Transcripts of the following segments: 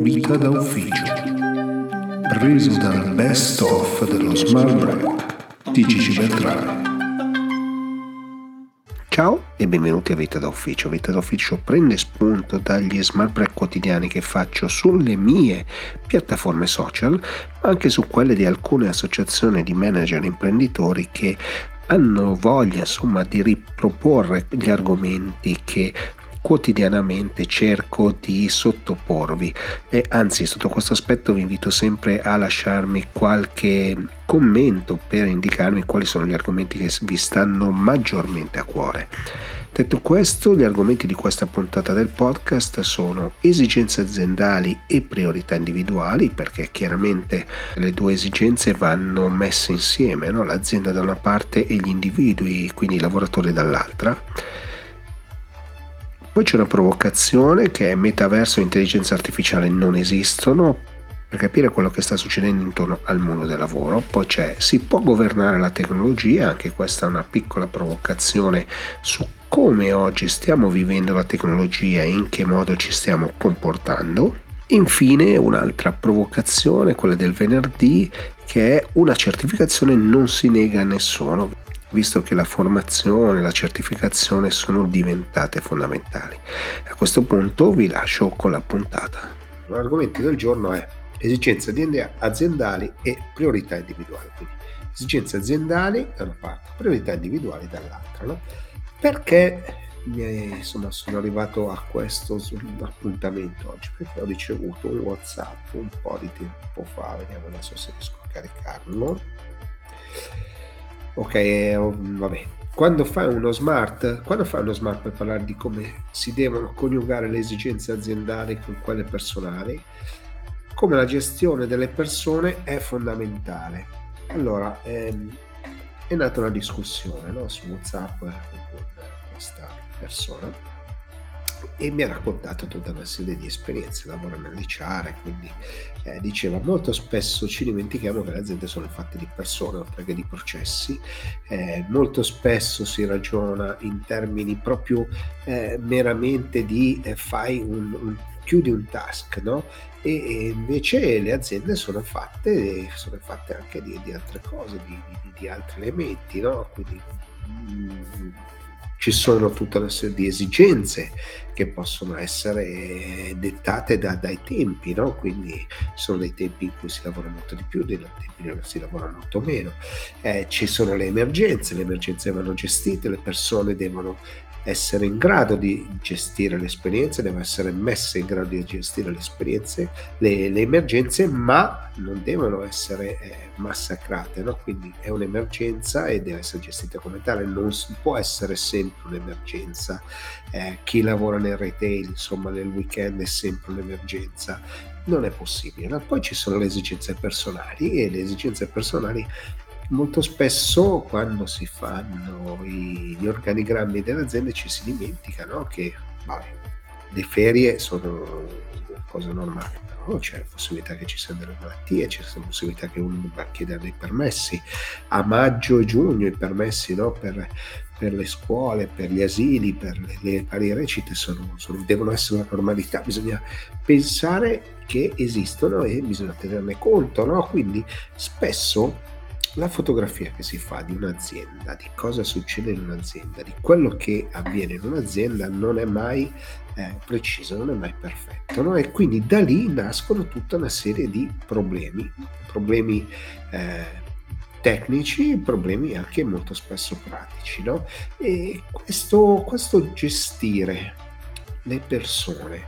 Vita da ufficio. Preso dal best of dello Smart Break di Gigi Beltrame. Ciao e benvenuti a Vita da Ufficio. Vita da Ufficio prende spunto dagli smart break quotidiani che faccio sulle mie piattaforme social, ma anche su quelle di alcune associazioni di manager imprenditori che hanno voglia insomma di riproporre gli argomenti che quotidianamente cerco di sottoporvi e anzi sotto questo aspetto vi invito sempre a lasciarmi qualche commento per indicarmi quali sono gli argomenti che vi stanno maggiormente a cuore. Detto questo, gli argomenti di questa puntata del podcast sono esigenze aziendali e priorità individuali, perché chiaramente le due esigenze vanno messe insieme, no? l'azienda da una parte e gli individui, quindi i lavoratori dall'altra poi c'è una provocazione che è metaverso e intelligenza artificiale non esistono per capire quello che sta succedendo intorno al mondo del lavoro. Poi c'è si può governare la tecnologia, anche questa è una piccola provocazione su come oggi stiamo vivendo la tecnologia e in che modo ci stiamo comportando. Infine un'altra provocazione, quella del venerdì, che è una certificazione non si nega a nessuno visto che la formazione e la certificazione sono diventate fondamentali. A questo punto vi lascio con la puntata. L'argomento del giorno è esigenze aziendali e priorità individuali. Quindi esigenze aziendali da una parte, priorità individuali dall'altra. No? Perché insomma, sono arrivato a questo appuntamento oggi? Perché ho ricevuto un WhatsApp un po' di tempo fa, vediamo adesso se riesco a caricarlo ok, eh, oh, vabbè. Quando fai uno smart, quando fai uno smart per parlare di come si devono coniugare le esigenze aziendali con quelle personali, come la gestione delle persone è fondamentale. Allora, ehm, è nata una discussione no, su WhatsApp con questa persona e mi ha raccontato tutta una serie di esperienze, lavora nell'ICR, quindi eh, diceva molto spesso ci dimentichiamo che le aziende sono fatte di persone oltre che di processi, eh, molto spesso si ragiona in termini proprio eh, meramente di eh, fai un, un, chiudi un task, no? E, e, invece le aziende sono fatte, sono fatte anche di, di altre cose, di, di, di, altri elementi, no? Quindi, mm, ci sono tutta una serie di esigenze che possono essere dettate da, dai tempi, no? quindi sono dei tempi in cui si lavora molto di più, dei tempi in cui si lavora molto meno. Eh, ci sono le emergenze, le emergenze vanno gestite, le persone devono essere in grado di gestire le esperienze, deve essere messe in grado di gestire le esperienze, le, le emergenze, ma non devono essere eh, massacrate, no? quindi è un'emergenza e deve essere gestita come tale, non può essere sempre un'emergenza. Eh, chi lavora nel retail, insomma, nel weekend è sempre un'emergenza, non è possibile. No? Poi ci sono le esigenze personali e le esigenze personali molto spesso quando si fanno gli organigrammi delle aziende ci si dimentica no? che vabbè, le ferie sono una cosa normale, però c'è la possibilità che ci siano delle malattie, c'è la possibilità che uno debba chiedere dei permessi. A maggio e giugno i permessi no? per, per, le scuole, per gli asili, per le, le varie recite sono, sono, devono essere una normalità, bisogna pensare che esistono e bisogna tenerne conto, no? quindi spesso la fotografia che si fa di un'azienda, di cosa succede in un'azienda, di quello che avviene in un'azienda non è mai eh, preciso, non è mai perfetto. No? E quindi da lì nascono tutta una serie di problemi, problemi eh, tecnici, problemi anche molto spesso pratici. No? E questo, questo gestire le persone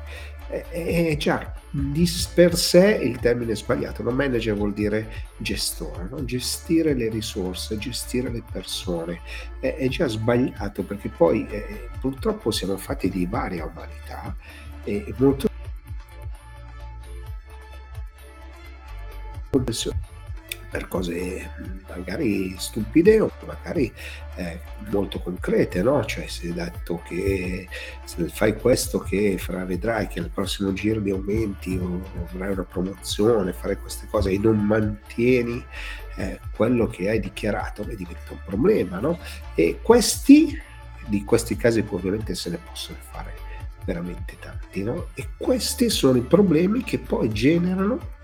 è già di per sé il termine è sbagliato, no? manager vuol dire gestore, no? gestire le risorse, gestire le persone, è, è già sbagliato perché poi eh, purtroppo siamo fatti di varia umanità e molto per cose magari stupide o magari eh, molto concrete, no? Cioè si è detto che se fai questo che fra vedrai che al prossimo giro di aumenti o avrai una promozione, fare queste cose e non mantieni eh, quello che hai dichiarato, beh, diventa un problema, no? E questi, di questi casi ovviamente se ne possono fare veramente tanti, no? E questi sono i problemi che poi generano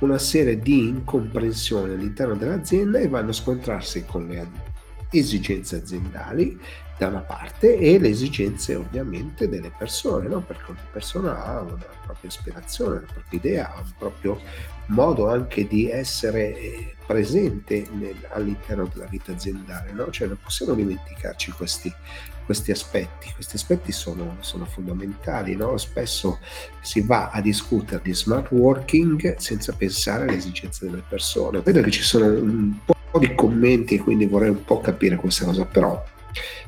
una serie di incomprensioni all'interno dell'azienda e vanno a scontrarsi con le esigenze aziendali da una parte e le esigenze ovviamente delle persone, no? perché ogni persona ha una propria ispirazione, una propria idea, un proprio modo anche di essere eh, presente nel, all'interno della vita aziendale, no? cioè non possiamo dimenticarci questi, questi aspetti, questi aspetti sono, sono fondamentali, no? spesso si va a discutere di smart working senza pensare alle esigenze delle persone, vedo che ci sono un po' di commenti quindi vorrei un po' capire questa cosa, però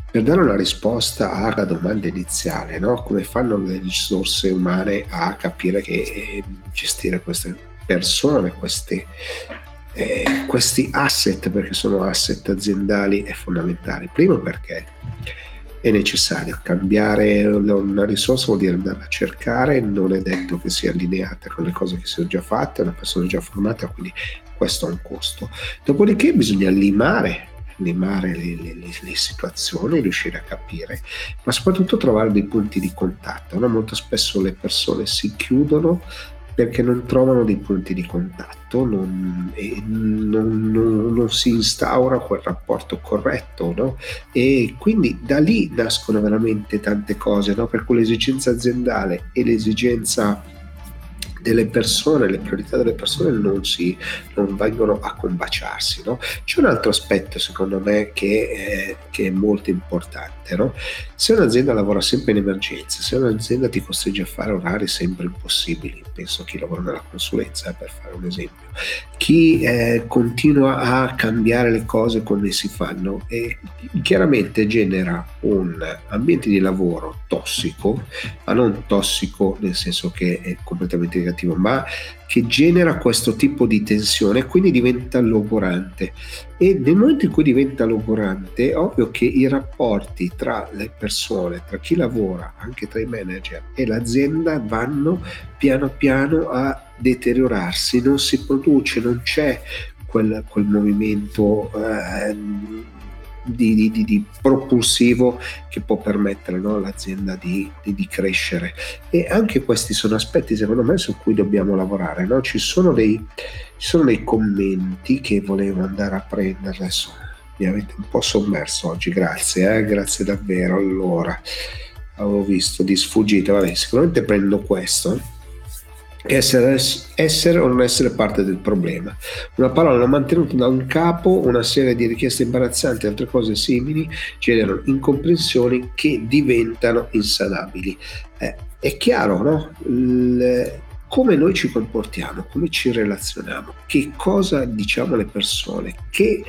per dare una risposta alla domanda iniziale, no? come fanno le risorse umane a capire che eh, gestire queste persone, questi, eh, questi asset, perché sono asset aziendali, è fondamentale. Primo perché è necessario cambiare una risorsa, vuol dire andare a cercare, non è detto che sia allineata con le cose che sono già fatte, una persona già formata, quindi questo ha un costo. Dopodiché bisogna limare limare le, le, le, situazioni, riuscire a capire, ma soprattutto trovare dei punti di contatto. No? Molto spesso le persone si chiudono perché non trovano dei punti di contatto non, non, non, non si instaura quel rapporto corretto no? e quindi da lì nascono veramente tante cose no? per cui l'esigenza aziendale e l'esigenza delle persone, le priorità delle persone non, si, non vengono a combaciarsi. No? C'è un altro aspetto secondo me che, eh, che è molto importante. No? Se un'azienda lavora sempre in emergenza, se un'azienda ti costringe a fare orari sempre impossibili, penso a chi lavora nella consulenza eh, per fare un esempio, chi eh, continua a cambiare le cose come si fanno e chiaramente genera un ambiente di lavoro tossico, ma non tossico nel senso che è completamente negativo, ma che genera questo tipo di tensione e quindi diventa logorante. E nel momento in cui diventa logorante ovvio che i rapporti tra le persone, tra chi lavora, anche tra i manager e l'azienda vanno piano piano a deteriorarsi, non si produce, non c'è quel, quel movimento eh, di, di, di, di, propulsivo che può permettere no, all'azienda di, crescere. E anche questi sono aspetti, secondo me, su cui dobbiamo lavorare. No? Ci, sono dei, ci sono dei commenti che volevo andare a prendere adesso. Mi avete un po' sommerso oggi, grazie, eh? grazie davvero. Allora, avevo visto di sfuggita, vabbè, sicuramente prendo questo essere, essere, o non essere parte del problema. Una parola mantenuta da un capo, una serie di richieste imbarazzanti e altre cose simili generano incomprensioni che diventano insanabili. Eh, è chiaro, no? Il, come noi ci comportiamo, come ci relazioniamo, che cosa diciamo alle persone, che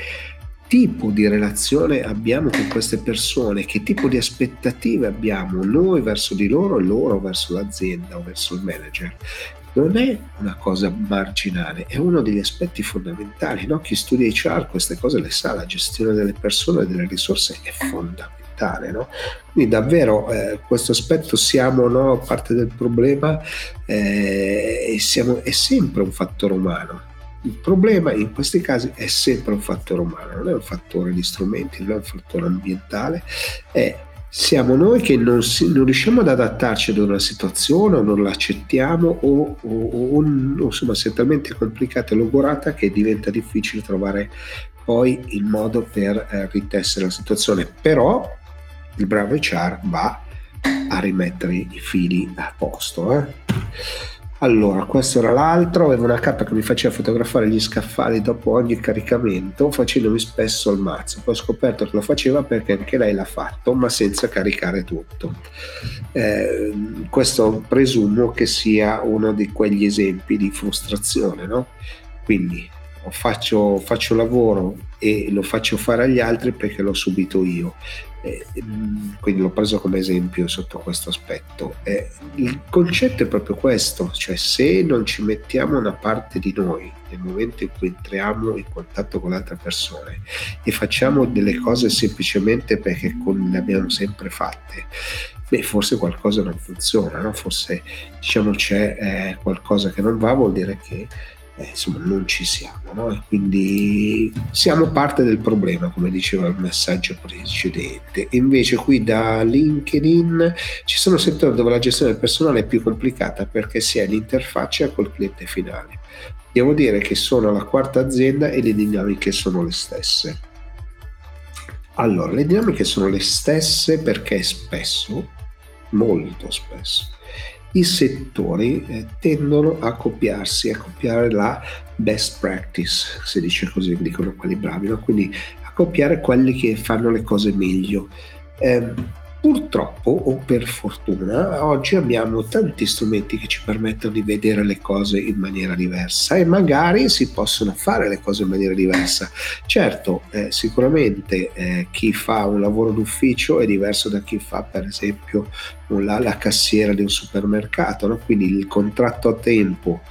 tipo di relazione abbiamo con queste persone, che tipo di aspettative abbiamo noi verso di loro e loro verso l'azienda o verso il manager non è una cosa marginale, è uno degli aspetti fondamentali. No? Chi studia HR queste cose le sa, la gestione delle persone e delle risorse è fondamentale. No? Quindi davvero eh, questo aspetto siamo no, parte del problema eh, e siamo, è sempre un fattore umano. Il problema in questi casi è sempre un fattore umano, non è un fattore di strumenti, non è un fattore ambientale, è siamo noi che non, si, non, riusciamo ad adattarci ad una situazione o non l'accettiamo o, o, o, insomma si è talmente complicata e logorata che diventa difficile trovare poi il modo per eh, ritessere la situazione. Però il bravo HR va a rimettere i fili a posto. Eh? Allora, questo era l'altro, avevo una cappa che mi faceva fotografare gli scaffali dopo ogni caricamento, facendomi spesso il mazzo. Poi ho scoperto che lo faceva perché anche lei l'ha fatto, ma senza caricare tutto. Eh, questo presumo che sia uno di quegli esempi di frustrazione, no? Quindi faccio, faccio lavoro e lo faccio fare agli altri perché l'ho subito io. Eh, quindi l'ho preso come esempio sotto questo aspetto. Eh, il concetto è proprio questo, cioè se non ci mettiamo una parte di noi nel momento in cui entriamo in contatto con altre persone e facciamo delle cose semplicemente perché le abbiamo sempre fatte, beh, forse qualcosa non funziona, no? forse diciamo c'è eh, qualcosa che non va, vuol dire che eh, insomma non ci siamo. No? E quindi siamo parte del problema, come diceva il messaggio precedente. Invece qui da LinkedIn ci sono settori dove la gestione del personale è più complicata perché si è l'interfaccia col cliente finale. Devo dire che sono la quarta azienda e le dinamiche sono le stesse. Allora, le dinamiche sono le stesse perché spesso, molto spesso, i settori eh, tendono a copiarsi, a copiare la best practice, si dice così, dicono quelli bravi, no? quindi a copiare quelli che fanno le cose meglio. Eh, Purtroppo o per fortuna oggi abbiamo tanti strumenti che ci permettono di vedere le cose in maniera diversa e magari si possono fare le cose in maniera diversa. Certo, eh, sicuramente eh, chi fa un lavoro d'ufficio è diverso da chi fa per esempio la, la cassiera di un supermercato, no? quindi il contratto a tempo.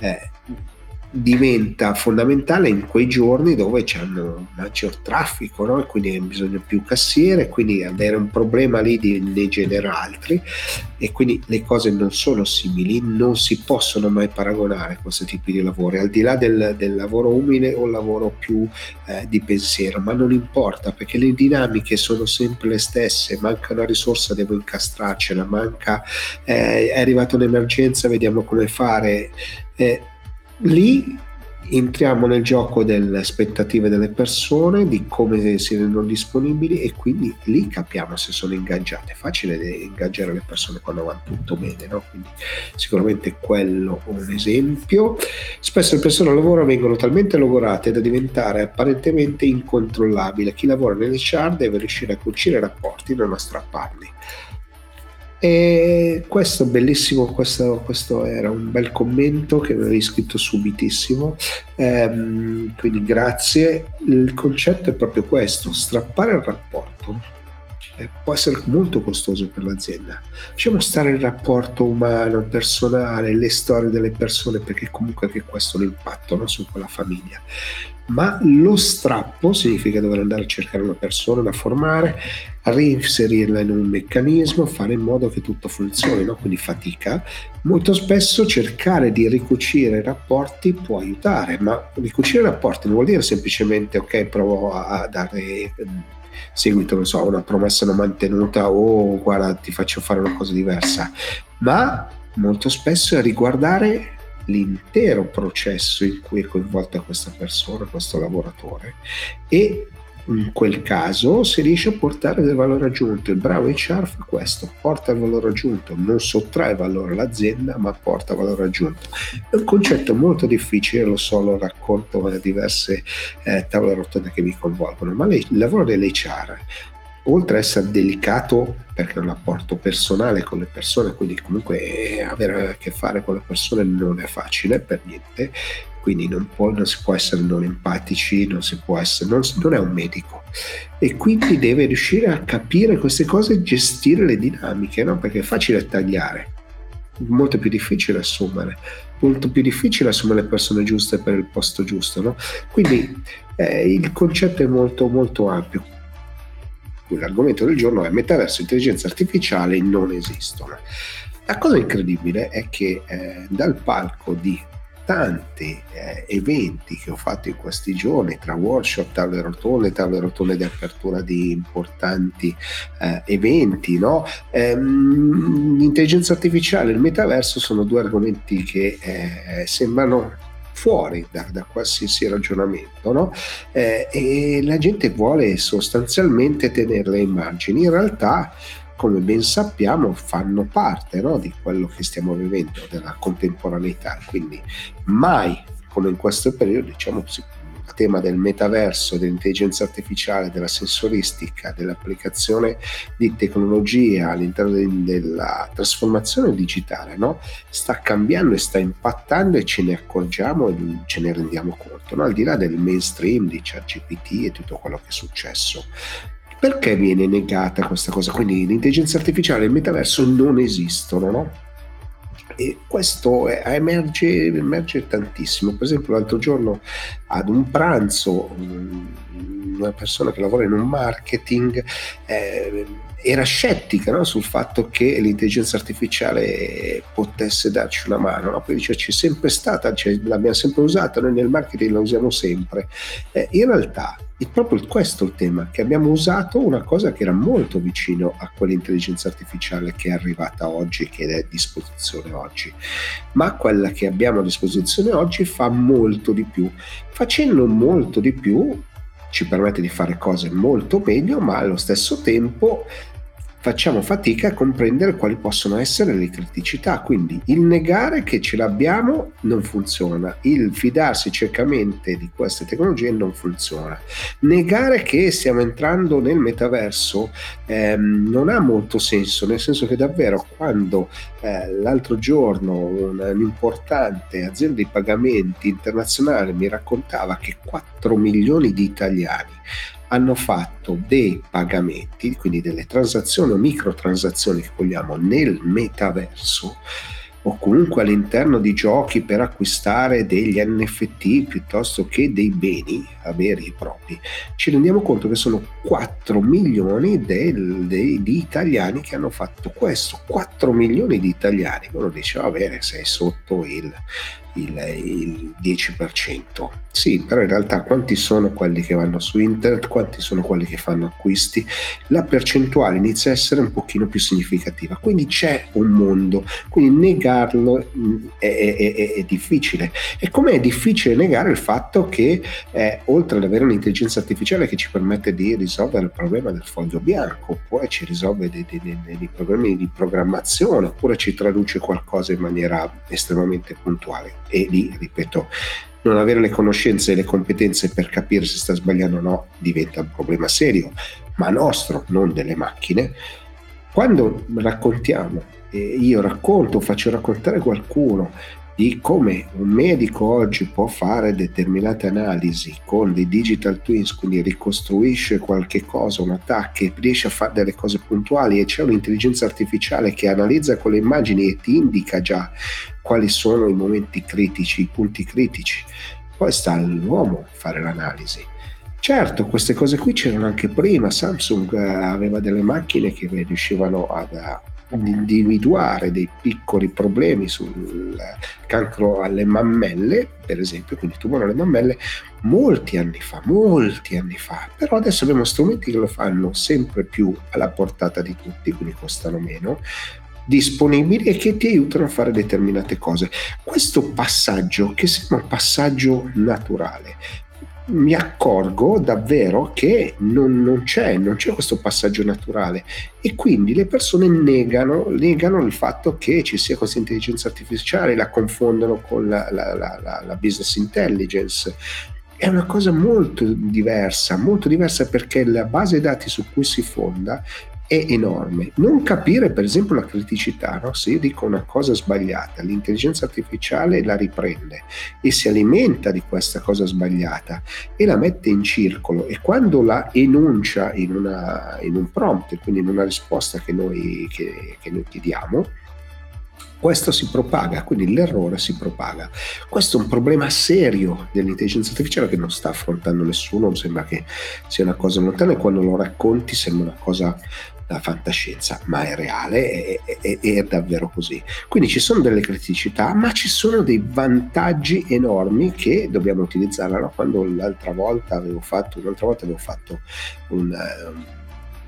Eh, diventa fondamentale in quei giorni dove c'è un maggior traffico no? e quindi hai bisogno più cassiere quindi avere un problema lì di, ne genera altri. E quindi le cose non sono simili non si possono mai paragonare questi tipi di lavori. Al di là del, del lavoro umile o lavoro più eh, di pensiero ma non importa perché le dinamiche sono sempre le stesse. Manca una risorsa devo incastrarcela. Manca eh, è arrivata un'emergenza vediamo come fare. Eh, lì entriamo nel gioco delle aspettative delle persone, di come si rendono disponibili e quindi lì capiamo se sono ingaggiate. È facile ingaggiare le persone quando va tutto bene, no? quindi sicuramente quello è un esempio. Spesso le persone al lavoro vengono talmente logorate da diventare apparentemente incontrollabili. Chi lavora nelle char deve riuscire a cucire i rapporti, non a strapparli. E questo bellissimo, questo, questo, era un bel commento che avevi scritto subitissimo, ehm, quindi grazie. Il concetto è proprio questo, strappare il rapporto eh, può essere molto costoso per l'azienda. Lasciamo stare il rapporto umano, personale, le storie delle persone, perché comunque anche questo ha un no, su quella famiglia ma lo strappo significa dover andare a cercare una persona da formare, reinserirla in un meccanismo, fare in modo che tutto funzioni, no? quindi fatica. Molto spesso cercare di ricucire rapporti può aiutare, ma ricucire rapporti non vuol dire semplicemente ok, provo a dare seguito, non so, una promessa non mantenuta o guarda ti faccio fare una cosa diversa, ma molto spesso è riguardare l'intero processo in cui è coinvolta questa persona, questo lavoratore e in quel caso si riesce a portare del valore aggiunto. Il bravo HR fa questo, porta il valore aggiunto, non sottrae valore all'azienda ma porta valore aggiunto. È un concetto molto difficile, lo so, lo racconto a diverse eh, tavole rotonde che mi coinvolgono, ma il lavoro dell'HR oltre ad essere delicato perché è un rapporto personale con le persone, quindi comunque avere a che fare con le persone non è facile per niente, quindi non, può, non si può essere non empatici, non si può essere, non, non, è un medico e quindi deve riuscire a capire queste cose e gestire le dinamiche, no? perché è facile tagliare, molto più difficile assumere, molto più difficile assumere le persone giuste per il posto giusto, no? quindi eh, il concetto è molto molto ampio cui l'argomento del giorno è metaverso e intelligenza artificiale non esistono. La cosa incredibile è che eh, dal palco di tanti eh, eventi che ho fatto in questi giorni, tra workshop, tavole rotonde, tavole rotonde di apertura di importanti eh, eventi, no? ehm, l'intelligenza artificiale e il metaverso sono due argomenti che eh, sembrano fuori da, da qualsiasi ragionamento no? eh, e la gente vuole sostanzialmente tenerle in margini. In realtà, come ben sappiamo, fanno parte no, di quello che stiamo vivendo, della contemporaneità. Quindi mai come in questo periodo diciamo, si tema del metaverso, dell'intelligenza artificiale, della sensoristica, dell'applicazione di tecnologia all'interno de- della trasformazione digitale, no? sta cambiando e sta impattando e ce ne accorgiamo e ce ne rendiamo conto, no? al di là del mainstream di ChatGPT e tutto quello che è successo. Perché viene negata questa cosa? Quindi l'intelligenza artificiale e il metaverso non esistono, no? E questo emerge, emerge tantissimo. Per esempio, l'altro giorno ad un pranzo mm, una persona che lavora in un marketing eh, era scettica no? sul fatto che l'intelligenza artificiale potesse darci una mano, no? poi dice c'è sempre stata, cioè, l'abbiamo sempre usata, noi nel marketing la usiamo sempre. Eh, in realtà è proprio questo il tema, che abbiamo usato una cosa che era molto vicino a quell'intelligenza artificiale che è arrivata oggi, che è a disposizione oggi, ma quella che abbiamo a disposizione oggi fa molto di più. Facendo molto di più ci permette di fare cose molto meglio, ma allo stesso tempo facciamo fatica a comprendere quali possono essere le criticità. Quindi il negare che ce l'abbiamo non funziona, il fidarsi ciecamente di queste tecnologie non funziona. Negare che stiamo entrando nel metaverso ehm, non ha molto senso, nel senso che davvero quando eh, l'altro giorno un'importante azienda di pagamenti internazionale mi raccontava che 4 milioni di italiani hanno fatto dei pagamenti, quindi delle transazioni o microtransazioni che vogliamo nel metaverso o comunque all'interno di giochi per acquistare degli NFT piuttosto che dei beni veri e propri, ci rendiamo conto che sono 4 milioni del, dei, di italiani che hanno fatto questo. 4 milioni di italiani. Uno dice, va bene, sei sotto il il, il 10%. Sì, però in realtà quanti sono quelli che vanno su internet, quanti sono quelli che fanno acquisti? La percentuale inizia a essere un pochino più significativa, quindi c'è un mondo, quindi negarlo mm, è, è, è, è difficile. E come è difficile negare il fatto che eh, oltre ad avere un'intelligenza artificiale che ci permette di risolvere il problema del foglio bianco, poi ci risolve dei, dei, dei, dei problemi di programmazione, oppure ci traduce qualcosa in maniera estremamente puntuale e lì, ripeto, non avere le conoscenze e le competenze per capire se sta sbagliando o no diventa un problema serio, ma nostro, non delle macchine. Quando raccontiamo, eh, io racconto, faccio raccontare qualcuno di come un medico oggi può fare determinate analisi con dei digital twins, quindi ricostruisce qualche cosa, un attacco, riesce a fare delle cose puntuali e c'è un'intelligenza artificiale che analizza quelle immagini e ti indica già quali sono i momenti critici, i punti critici. Poi sta all'uomo fare l'analisi. Certo, queste cose qui c'erano anche prima, Samsung eh, aveva delle macchine che riuscivano ad individuare dei piccoli problemi sul cancro alle mammelle, per esempio, quindi tumore alle mammelle, molti anni fa, molti anni fa. Però adesso abbiamo strumenti che lo fanno sempre più alla portata di tutti, quindi costano meno, disponibili e che ti aiutano a fare determinate cose. Questo passaggio, che sembra un passaggio naturale, mi accorgo davvero che non, non, c'è, non c'è questo passaggio naturale e quindi le persone negano, negano il fatto che ci sia questa intelligenza artificiale, la confondono con la, la, la, la business intelligence. È una cosa molto diversa, molto diversa perché la base dati su cui si fonda è enorme. Non capire, per esempio, la criticità, no? se io dico una cosa sbagliata, l'intelligenza artificiale la riprende e si alimenta di questa cosa sbagliata e la mette in circolo e quando la enuncia in, una, in un prompt, quindi in una risposta che noi, che, che noi chiediamo, questo si propaga, quindi l'errore si propaga. Questo è un problema serio dell'intelligenza artificiale che non sta affrontando nessuno, sembra che sia una cosa lontana e quando lo racconti sembra una cosa la fantascienza, ma è reale, è, è, è, davvero così. Quindi ci sono delle criticità, ma ci sono dei vantaggi enormi che dobbiamo utilizzare. No? Quando l'altra volta avevo fatto, un'altra volta avevo fatto un, um,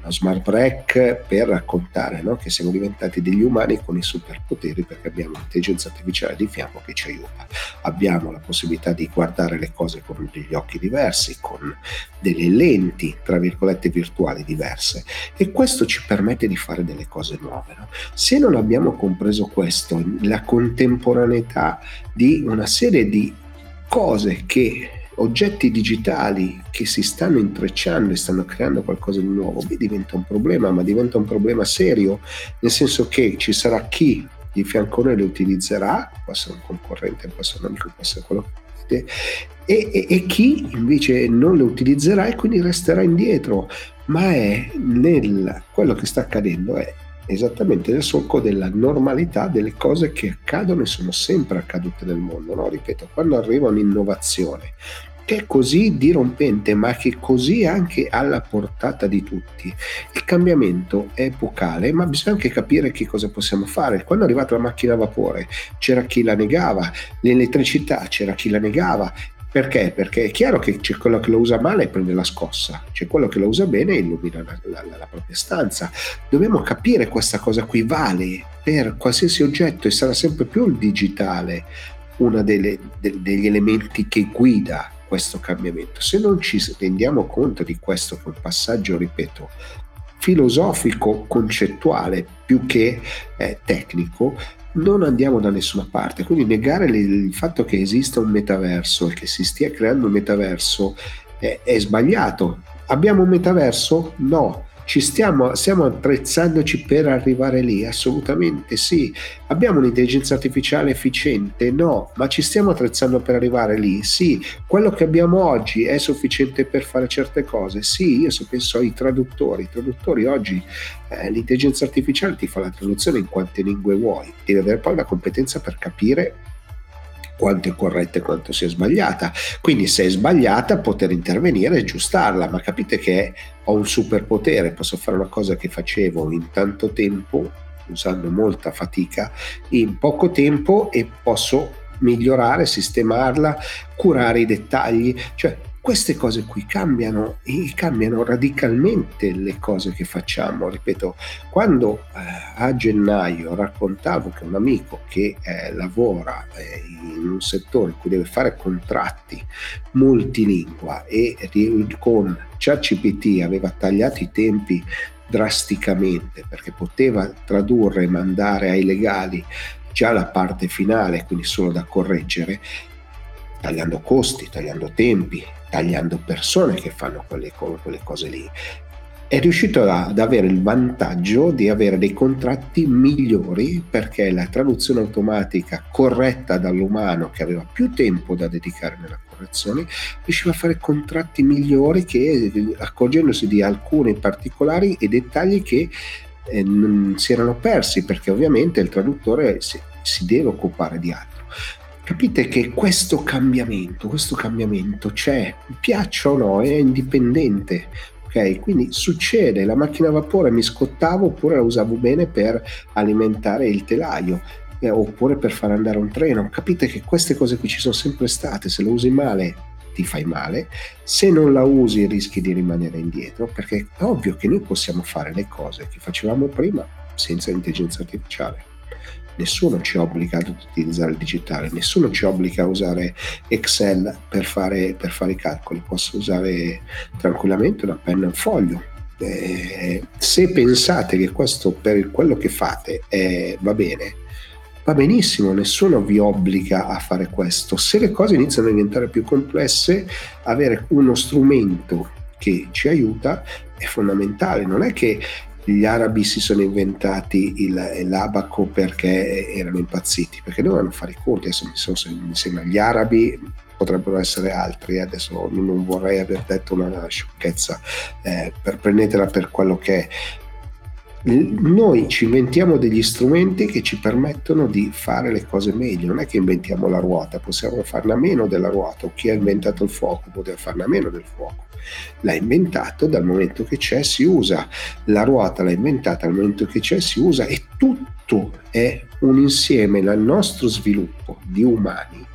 uno smart break per raccontare no? che siamo diventati degli umani con i superpoteri perché abbiamo l'intelligenza artificiale di fianco che ci aiuta. Abbiamo la possibilità di guardare le cose con degli occhi diversi, con delle lenti, tra virgolette, virtuali diverse e questo ci permette di fare delle cose nuove. No? Se non abbiamo compreso questo, la contemporaneità di una serie di cose che oggetti digitali che si stanno intrecciando e stanno creando qualcosa di nuovo, beh, diventa un problema, ma diventa un problema serio, nel senso che ci sarà chi di fianco a noi le utilizzerà, può essere un concorrente, può essere un amico, può essere quello che e, e, e chi invece non le utilizzerà e quindi resterà indietro. Ma è nel, quello che sta accadendo è esattamente nel solco della normalità delle cose che accadono e sono sempre accadute nel mondo. No? Ripeto, quando arriva un'innovazione che è così dirompente, ma che è così anche alla portata di tutti. Il cambiamento è epocale, ma bisogna anche capire che cosa possiamo fare. Quando è arrivata la macchina a vapore c'era chi la negava, l'elettricità c'era chi la negava. Perché? Perché è chiaro che c'è quello che lo usa male e prende la scossa, c'è quello che lo usa bene e illumina la, la, la propria stanza. Dobbiamo capire questa cosa qui vale per qualsiasi oggetto e sarà sempre più il digitale uno de, degli elementi che guida questo cambiamento. Se non ci rendiamo conto di questo, che passaggio, ripeto, filosofico, concettuale più che eh, tecnico, non andiamo da nessuna parte. Quindi negare il fatto che esista un metaverso e che si stia creando un metaverso è, è sbagliato. Abbiamo un metaverso? No. Ci stiamo, stiamo attrezzandoci per arrivare lì? Assolutamente sì. Abbiamo un'intelligenza artificiale efficiente? No, ma ci stiamo attrezzando per arrivare lì? Sì. Quello che abbiamo oggi è sufficiente per fare certe cose? Sì, io so, penso ai traduttori. I traduttori oggi, eh, l'intelligenza artificiale ti fa la traduzione in quante lingue vuoi, devi avere poi la competenza per capire quanto è corretta e quanto sia sbagliata. Quindi se è sbagliata poter intervenire e aggiustarla, ma capite che ho un superpotere, posso fare una cosa che facevo in tanto tempo, usando molta fatica, in poco tempo e posso migliorare, sistemarla, curare i dettagli, cioè queste cose qui cambiano e cambiano radicalmente le cose che facciamo. Ripeto, quando eh, a gennaio raccontavo che un amico che eh, lavora eh, in un settore in cui deve fare contratti multilingua e con ChatGPT aveva tagliato i tempi drasticamente perché poteva tradurre e mandare ai legali già la parte finale, quindi solo da correggere, tagliando costi, tagliando tempi, tagliando persone che fanno quelle, quelle cose lì. È riuscito ad avere il vantaggio di avere dei contratti migliori perché la traduzione automatica corretta dall'umano che aveva più tempo da dedicare nella correzione riusciva a fare contratti migliori che accorgendosi di alcuni particolari e dettagli che eh, si erano persi perché ovviamente il traduttore si, si deve occupare di altro. Capite che questo cambiamento, questo cambiamento c'è, piaccia o no, è indipendente. Ok, quindi succede, la macchina a vapore mi scottavo oppure la usavo bene per alimentare il telaio eh, oppure per far andare un treno. Capite che queste cose qui ci sono sempre state, se lo usi male ti fai male, se non la usi rischi di rimanere indietro, perché è ovvio che noi possiamo fare le cose che facevamo prima senza intelligenza artificiale nessuno ci obbliga ad utilizzare il digitale, nessuno ci obbliga a usare Excel per fare, per fare i calcoli, posso usare tranquillamente una penna e un foglio. Eh, se pensate che questo per quello che fate eh, va bene, va benissimo, nessuno vi obbliga a fare questo. Se le cose iniziano a diventare più complesse, avere uno strumento che ci aiuta è fondamentale. Non è che gli arabi si sono inventati il, l'abaco perché erano impazziti, perché dovevano fare i conti, adesso mi, sono, mi sembra gli arabi potrebbero essere altri, adesso non vorrei aver detto una sciocchezza, eh, per, prendetela per quello che è, noi ci inventiamo degli strumenti che ci permettono di fare le cose meglio, non è che inventiamo la ruota, possiamo farne a meno della ruota, o chi ha inventato il fuoco poteva farne a meno del fuoco. L'ha inventato dal momento che c'è, si usa, la ruota l'ha inventata dal momento che c'è, si usa e tutto è un insieme nel nostro sviluppo di umani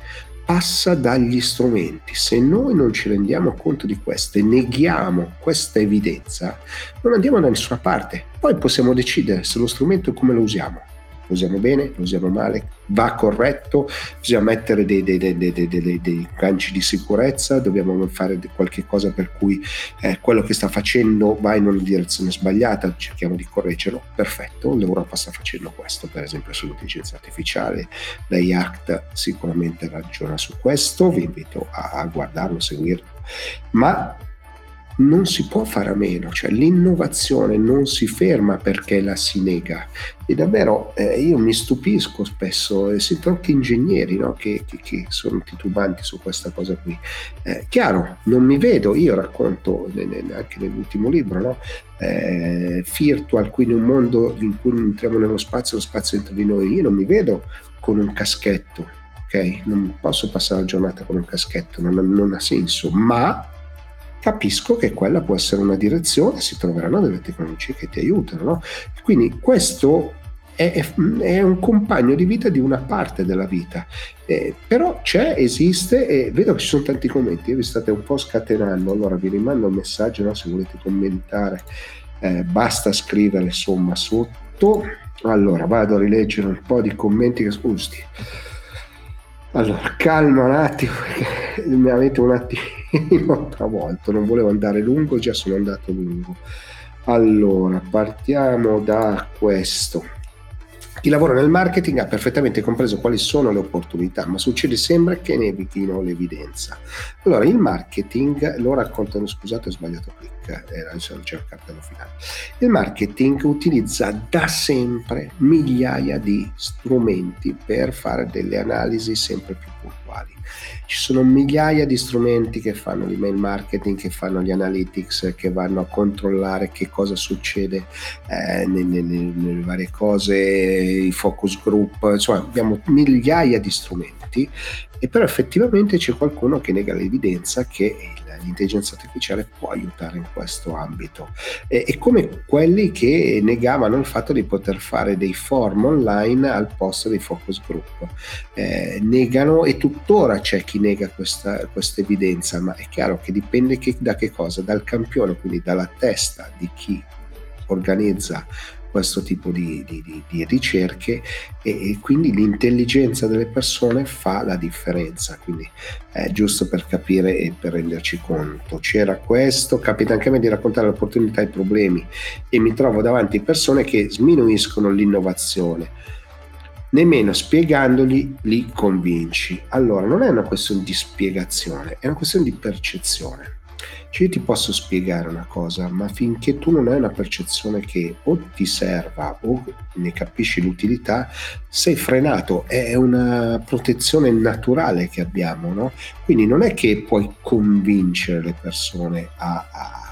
passa dagli strumenti. Se noi non ci rendiamo conto di questo e neghiamo questa evidenza, non andiamo da nessuna parte. Poi possiamo decidere se lo strumento come lo usiamo lo usiamo bene, lo usiamo male, va corretto, bisogna mettere dei, dei, dei, dei ganci di sicurezza, dobbiamo fare qualche cosa per cui eh, quello che sta facendo va in una direzione sbagliata, cerchiamo di correggerlo, perfetto, l'Europa sta facendo questo, per esempio sull'intelligenza artificiale, la IACT sicuramente ragiona su questo, vi invito a, a guardarlo, seguirlo, ma non si può fare a meno, cioè l'innovazione non si ferma perché la si nega. E davvero eh, io mi stupisco spesso, eh, sento anche ingegneri no, che, che, che, sono titubanti su questa cosa qui. Eh, chiaro, non mi vedo, io racconto anche nell'ultimo libro, no, eh, Virtual, qui in un mondo in cui entriamo nello spazio, lo spazio dentro di noi, io non mi vedo con un caschetto ok? Non posso passare la giornata con un caschetto, non, non ha senso, ma capisco che quella può essere una direzione, si troveranno delle tecnologie che ti aiutano. No? Quindi questo è, è, un compagno di vita di una parte della vita, eh, però c'è, esiste e vedo che ci sono tanti commenti, vi state un po' scatenando, allora vi rimando un messaggio no? se volete commentare, eh, basta scrivere insomma sotto. Allora vado a rileggere un po' di commenti che scusi. Allora, calma un attimo, mi avete un attimino travolto, non volevo andare lungo, già sono andato lungo. Allora, partiamo da questo. Chi lavora nel marketing ha perfettamente compreso quali sono le opportunità, ma succede sempre che ne evitino l'evidenza. Allora, il marketing lo raccontano, scusate ho sbagliato clic, era il cartello finale. Il marketing utilizza da sempre migliaia di strumenti per fare delle analisi sempre più puntuali. Ci sono migliaia di strumenti che fanno l'email marketing, che fanno gli analytics, che vanno a controllare che cosa succede eh, nelle, nelle, varie cose, i focus group, insomma abbiamo migliaia di strumenti e però effettivamente c'è qualcuno che nega l'evidenza che l'intelligenza artificiale può aiutare in questo ambito. E, e, come quelli che negavano il fatto di poter fare dei forum online al posto dei focus group. Eh, negano e tuttora c'è chi nega questa, questa evidenza, ma è chiaro che dipende che, da che cosa? Dal campione, quindi dalla testa di chi organizza questo tipo di, di, di ricerche e, e, quindi l'intelligenza delle persone fa la differenza, quindi è giusto per capire e per renderci conto. C'era questo, capita anche a me di raccontare le opportunità e i problemi e mi trovo davanti persone che sminuiscono l'innovazione nemmeno spiegandogli li convinci. Allora, non è una questione di spiegazione, è una questione di percezione. Cioè io ti posso spiegare una cosa, ma finché tu non hai una percezione che o ti serva o ne capisci l'utilità, sei frenato, è una protezione naturale che abbiamo, no? Quindi non è che puoi convincere le persone a, a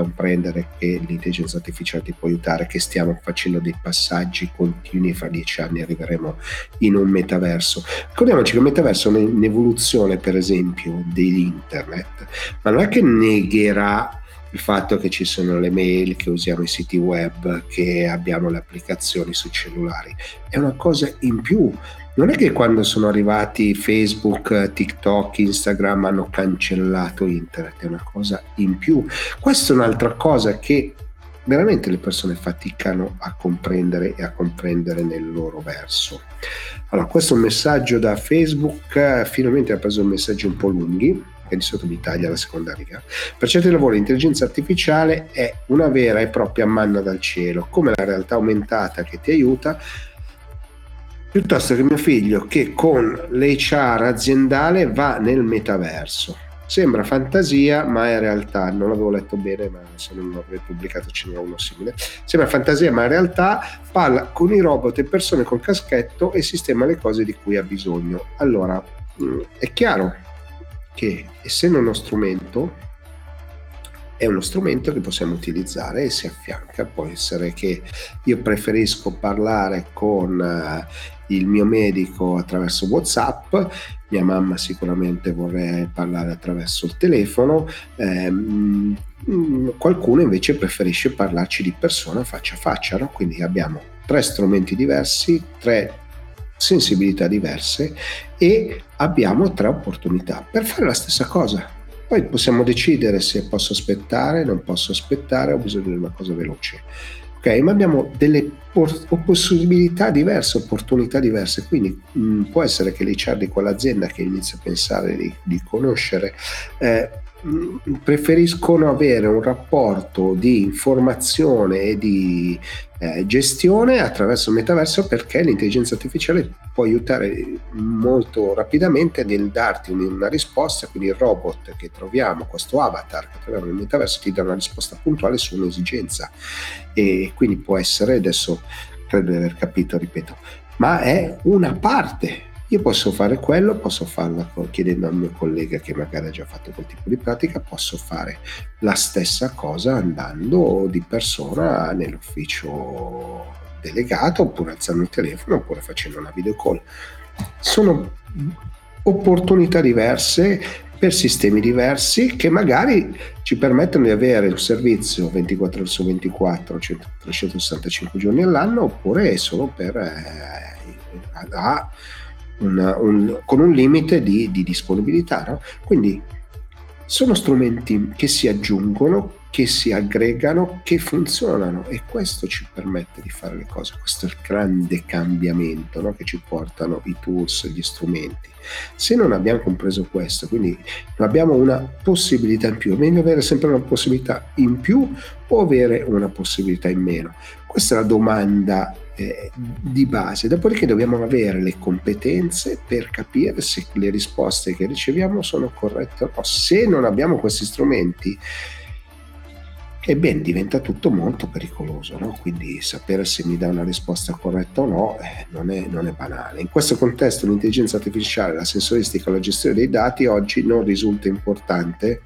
comprendere che l'intelligenza artificiale ti può aiutare, che stiamo facendo dei passaggi continui, fra dieci anni arriveremo in un metaverso. Ricordiamoci che il metaverso è un'evoluzione, per esempio, dell'internet, ma non è che negherà il fatto che ci sono le mail, che usiamo i siti web, che abbiamo le applicazioni sui cellulari, è una cosa in più non è che quando sono arrivati Facebook, TikTok, Instagram hanno cancellato internet, è una cosa in più. Questa è un'altra cosa che veramente le persone faticano a comprendere e a comprendere nel loro verso. Allora, questo è un messaggio da Facebook, finalmente ha preso messaggi un po' lunghi, che di sotto mi taglia la seconda riga. Per certi lavori l'intelligenza artificiale è una vera e propria manna dal cielo, come la realtà aumentata che ti aiuta piuttosto che mio figlio che con l'HR aziendale va nel metaverso. Sembra fantasia, ma in realtà non l'avevo letto bene, ma se non l'avrei pubblicato ce n'era uno simile. Sembra fantasia, ma in realtà parla con i robot e persone col caschetto e sistema le cose di cui ha bisogno. Allora, mm, è chiaro che essendo uno strumento, è uno strumento che possiamo utilizzare e si affianca. Può essere che io preferisco parlare con uh, il mio medico attraverso WhatsApp, mia mamma sicuramente vorrei parlare attraverso il telefono, ehm, qualcuno invece preferisce parlarci di persona faccia a faccia, no? quindi abbiamo tre strumenti diversi, tre sensibilità diverse e abbiamo tre opportunità per fare la stessa cosa poi possiamo decidere se posso aspettare, non posso aspettare, ho bisogno di una cosa veloce. Ok, ma abbiamo delle possibilità diverse, opportunità diverse, quindi mh, mm, può essere che l'HR di quell'azienda che inizia a pensare di, di conoscere eh, Mm, preferiscono avere un rapporto di informazione e di eh, gestione attraverso il metaverso perché l'intelligenza artificiale può aiutare molto rapidamente nel darti una risposta, quindi il robot che troviamo, questo avatar che troviamo nel metaverso ti dà una risposta puntuale su un'esigenza. E quindi può essere, adesso credo di aver capito, ripeto, ma è una parte io posso fare quello, posso farlo chiedendo al mio collega che magari ha già fatto quel tipo di pratica, posso fare la stessa cosa andando di persona nell'ufficio delegato oppure alzando il telefono oppure facendo una video call. Sono opportunità diverse per sistemi diversi che magari ci permettono di avere un servizio 24 ore su 24, 365 giorni all'anno, oppure solo per, eh, una, un, con un limite di, di disponibilità. No? Quindi sono strumenti che si aggiungono, che si aggregano, che funzionano e questo ci permette di fare le cose, questo è il grande cambiamento no? che ci portano i tools, gli strumenti. Se non abbiamo compreso questo, quindi non abbiamo una possibilità in più, è meglio avere sempre una possibilità in più o avere una possibilità in meno? Questa è la domanda eh, di base, dopodiché dobbiamo avere le competenze per capire se le risposte che riceviamo sono corrette o no. Se non abbiamo questi strumenti, ebbene diventa tutto molto pericoloso, no? quindi sapere se mi dà una risposta corretta o no eh, non, è, non, è, banale. In questo contesto l'intelligenza artificiale, la sensoristica, la gestione dei dati oggi non risulta importante,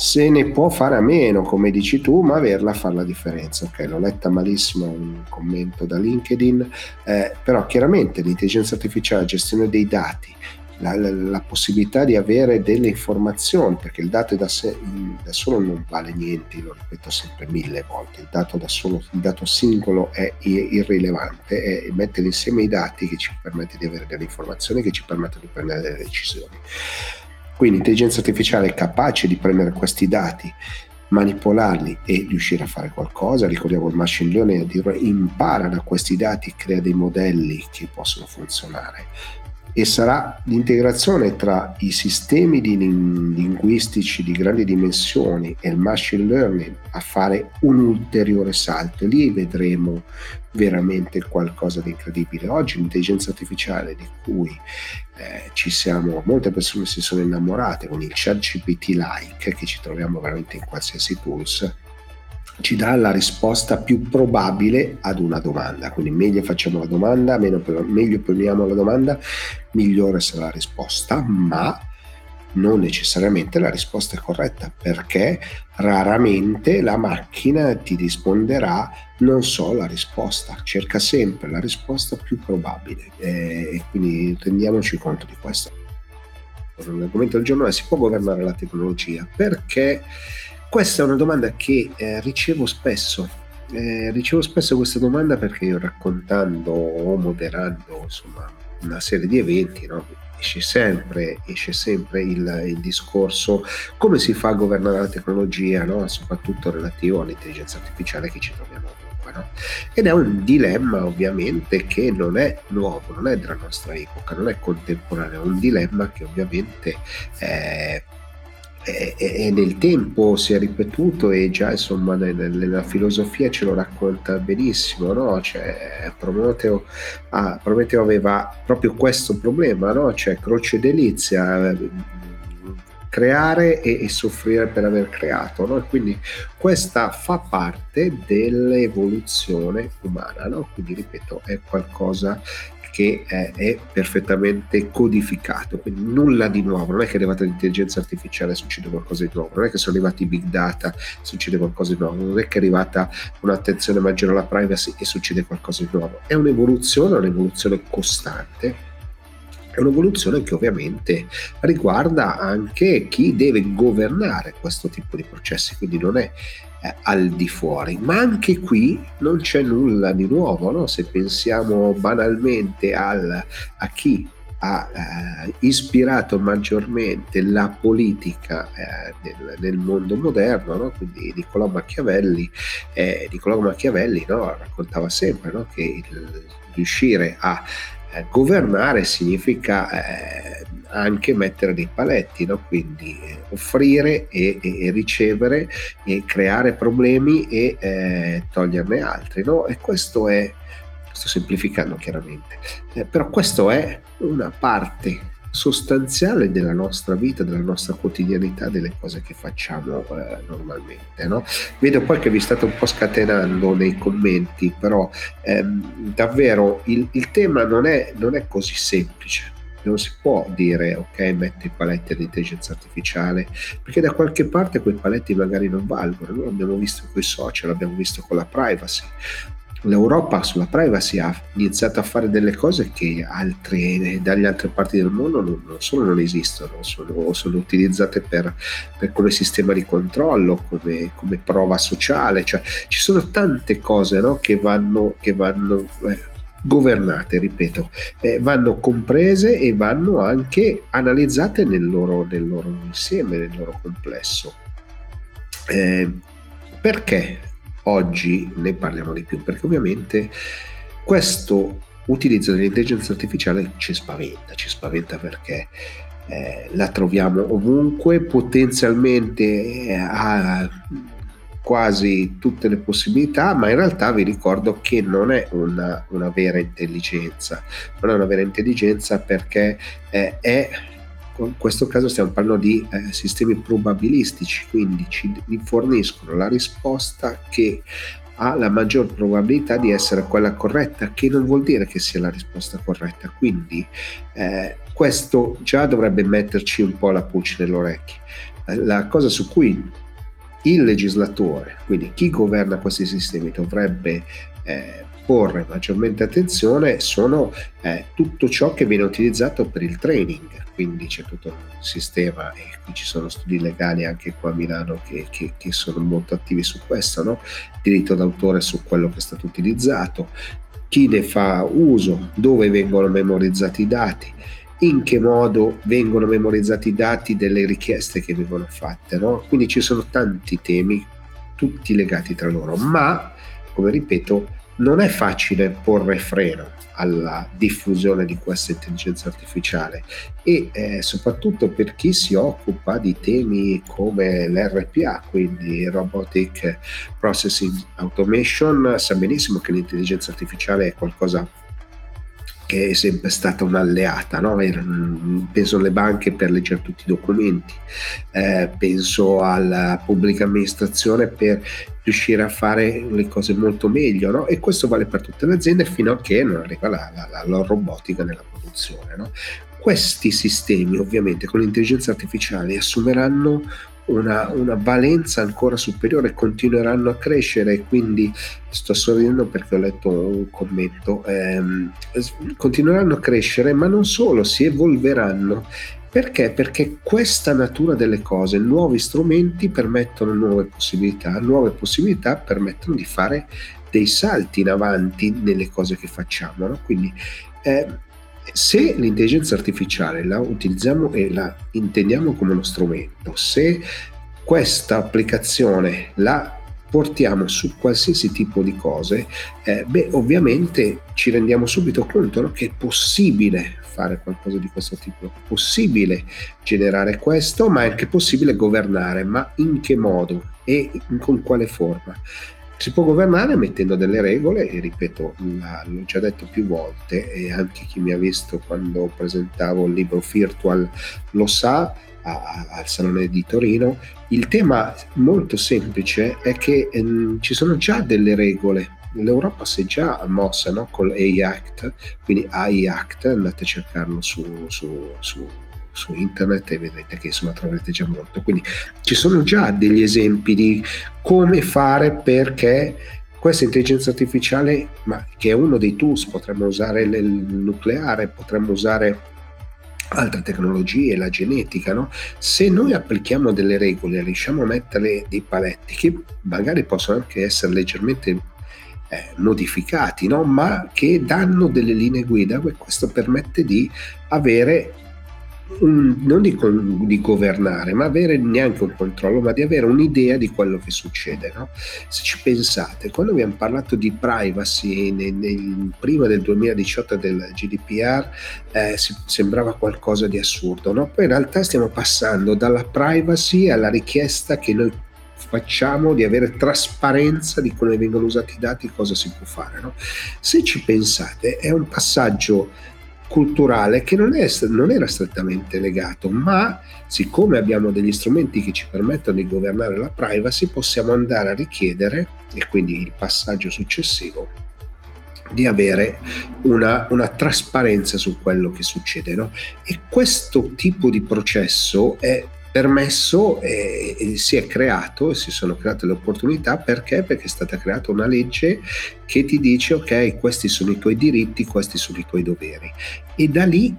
se ne può fare a meno, come dici tu, ma averla fa la differenza. Ok, l'ho letta malissimo un commento da LinkedIn, eh, però chiaramente l'intelligenza artificiale, la gestione dei dati, la, la, la, possibilità di avere delle informazioni, perché il dato da, sé, da, solo non vale niente, lo ripeto sempre mille volte, il dato da solo, il dato singolo è irrilevante, è mettere insieme i dati che ci permette di avere delle informazioni, che ci permettono di prendere delle decisioni. Quindi l'intelligenza artificiale è capace di prendere questi dati, manipolarli e riuscire a fare qualcosa. Ricordiamo il machine learning impara da questi dati, crea dei modelli che possono funzionare e sarà l'integrazione tra i sistemi linguistici di grandi dimensioni e il machine learning a fare un ulteriore salto. Lì vedremo veramente qualcosa di incredibile. Oggi l'intelligenza artificiale di cui eh, ci siamo, molte persone si sono innamorate con il chat GPT like che ci troviamo veramente in qualsiasi tools ci dà la risposta più probabile ad una domanda. Quindi meglio facciamo la domanda, meno, meglio poniamo la domanda, migliore sarà la risposta, ma non necessariamente la risposta è corretta perché raramente la macchina ti risponderà non so la risposta, cerca sempre la risposta più probabile e quindi rendiamoci conto di questo. L'argomento del giorno è si può governare la tecnologia perché questa è una domanda che eh, ricevo spesso. Eh, ricevo spesso questa domanda perché io raccontando o moderando insomma, una serie di eventi, no? esce sempre, esce sempre il, il, discorso come si fa a governare la tecnologia, no? soprattutto relativo all'intelligenza artificiale che ci troviamo ovunque. No? Ed è un dilemma ovviamente che non è nuovo, non è della nostra epoca, non è contemporaneo, è un dilemma che ovviamente... Eh, e, e, nel tempo si è ripetuto e già insomma nella filosofia ce lo racconta benissimo, no? cioè, Prometeo, ah, Prometeo, aveva proprio questo problema, no? cioè croce delizia, creare e, e, soffrire per aver creato, no? quindi questa fa parte dell'evoluzione umana, no? quindi ripeto è qualcosa che è, è, perfettamente codificato, quindi nulla di nuovo, non è che è arrivata l'intelligenza artificiale e succede qualcosa di nuovo, non è che sono arrivati i big data e succede qualcosa di nuovo, non è che è arrivata un'attenzione maggiore alla privacy e succede qualcosa di nuovo, è un'evoluzione, un'evoluzione costante è un'evoluzione che ovviamente riguarda anche chi deve governare questo tipo di processi, quindi non è eh, al di fuori. Ma anche qui non c'è nulla di nuovo, no? se pensiamo banalmente al, a chi ha eh, ispirato maggiormente la politica eh, nel, nel, mondo moderno, no? quindi Niccolò Machiavelli, eh, Niccolò Machiavelli no? raccontava sempre no? che il, riuscire a eh, governare significa eh, anche mettere dei paletti, no? quindi eh, offrire e, e, e, ricevere e creare problemi e eh, toglierne altri. No? E questo è, sto semplificando chiaramente, eh, però questo è una parte sostanziale della nostra vita, della nostra quotidianità, delle cose che facciamo eh, normalmente. No? Vedo poi che vi state un po' scatenando nei commenti, però ehm, davvero il, il tema non è, non è così semplice non si può dire ok metto i paletti all'intelligenza artificiale perché da qualche parte quei paletti magari non valgono noi l'abbiamo visto con i social l'abbiamo visto con la privacy l'Europa sulla privacy ha iniziato a fare delle cose che altre, dalle altre parti del mondo non, non solo non esistono, sono, sono utilizzate per, per, come sistema di controllo, come, come prova sociale, cioè ci sono tante cose no, che vanno, che vanno eh, governate, ripeto, eh, vanno comprese e vanno anche analizzate nel loro, nel loro insieme, nel loro complesso. Eh, perché oggi ne parliamo di più? Perché ovviamente questo utilizzo dell'intelligenza artificiale ci spaventa, ci spaventa perché eh, la troviamo ovunque, potenzialmente eh, ha quasi tutte le possibilità, ma in realtà vi ricordo che non è una, una vera intelligenza, non è una vera intelligenza perché eh, è in questo caso stiamo parlando di eh, sistemi probabilistici, quindi ci forniscono la risposta che ha la maggior probabilità di essere quella corretta, che non vuol dire che sia la risposta corretta. Quindi eh, questo già dovrebbe metterci un po' la pulce nell'orecchio. La cosa su cui il legislatore, quindi chi governa questi sistemi, dovrebbe eh, porre maggiormente attenzione sono eh, tutto ciò che viene utilizzato per il training, quindi c'è tutto il sistema e qui ci sono studi legali anche qua a Milano che, che, che sono molto attivi su questo, no? diritto d'autore su quello che è stato utilizzato, chi ne fa uso, dove vengono memorizzati i dati, in che modo vengono memorizzati i dati delle richieste che vengono fatte. No? Quindi ci sono tanti temi, tutti legati tra loro, ma come ripeto, non è facile porre freno alla diffusione di questa intelligenza artificiale e eh, soprattutto per chi si occupa di temi come l'RPA, quindi Robotic Processing Automation, sa benissimo che l'intelligenza artificiale è qualcosa che è sempre stata un'alleata, no? penso alle banche per leggere tutti i documenti, eh, penso alla pubblica amministrazione per riuscire a fare le cose molto meglio no? e questo vale per tutte le aziende fino a che non arriva la, la, la robotica nella produzione. No? Questi sistemi ovviamente con l'intelligenza artificiale assumeranno una, una, valenza ancora superiore, continueranno a crescere, quindi sto sorridendo perché ho letto un commento, ehm, continueranno a crescere, ma non solo, si evolveranno. Perché? Perché questa natura delle cose, nuovi strumenti permettono nuove possibilità, nuove possibilità permettono di fare dei salti in avanti nelle cose che facciamo. No? Quindi eh, se l'intelligenza artificiale la utilizziamo e la intendiamo come uno strumento, se questa applicazione la portiamo su qualsiasi tipo di cose, eh, beh, ovviamente ci rendiamo subito conto no, che è possibile fare qualcosa di questo tipo, è possibile generare questo, ma è anche possibile governare, ma in che modo e con quale forma? Si può governare mettendo delle regole e ripeto, l'ho già detto più volte e anche chi mi ha visto quando presentavo il libro Virtual lo sa al Salone di Torino. Il tema molto semplice è che ehm, ci sono già delle regole. L'Europa si è già mossa no? con l'AI Act, quindi AI Act, andate a cercarlo su, su, su su internet e vedrete che insomma troverete già molto. Quindi ci sono già degli esempi di come fare perché questa intelligenza artificiale, ma che è uno dei tools, potremmo usare il nucleare, potremmo usare altre tecnologie, la genetica, no? se noi applichiamo delle regole, riusciamo a mettere dei paletti che magari possono anche essere leggermente eh, modificati, no? ma che danno delle linee guida, questo permette di avere un, non di, di, governare, ma avere neanche un controllo, ma di avere un'idea di quello che succede. No? Se ci pensate, quando abbiamo parlato di privacy nel, nel, prima del 2018 del GDPR, eh, sembrava qualcosa di assurdo, no? poi in realtà stiamo passando dalla privacy alla richiesta che noi facciamo di avere trasparenza di come vengono usati i dati, cosa si può fare. No? Se ci pensate, è un passaggio culturale che non, è, non, era strettamente legato, ma siccome abbiamo degli strumenti che ci permettono di governare la privacy, possiamo andare a richiedere, e quindi il passaggio successivo, di avere una, una trasparenza su quello che succede. No? E questo tipo di processo è permesso e, e, si è creato e si sono create le opportunità. Perché? Perché è stata creata una legge che ti dice ok questi sono i tuoi diritti, questi sono i tuoi doveri. E da lì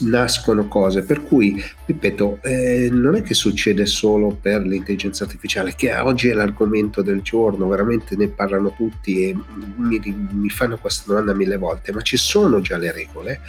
nascono cose. Per cui ripeto eh, non è che succede solo per l'intelligenza artificiale che oggi è l'argomento del giorno veramente ne parlano tutti e mi, mi fanno questa domanda mille volte ma ci sono già le regole?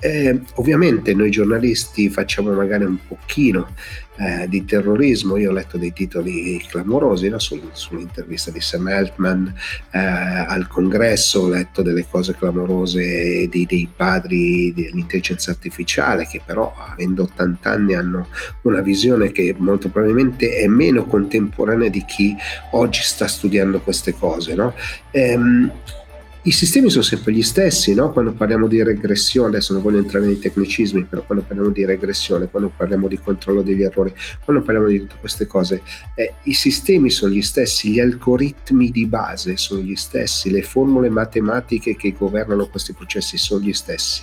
Eh, ovviamente noi giornalisti facciamo magari un pochino eh, di terrorismo, io ho letto dei titoli clamorosi no? Sul, sull'intervista di Sam Altman eh, al congresso, ho letto delle cose clamorose di, dei padri dell'intelligenza artificiale che però avendo 80 anni hanno una visione che molto probabilmente è meno contemporanea di chi oggi sta studiando queste cose. No? Ehm, i sistemi sono sempre gli stessi, no? quando parliamo di regressione, adesso non voglio entrare nei tecnicismi, però quando parliamo di regressione, quando parliamo di controllo degli errori, quando parliamo di tutte queste cose, eh, i sistemi sono gli stessi, gli algoritmi di base sono gli stessi, le formule matematiche che governano questi processi sono gli stessi.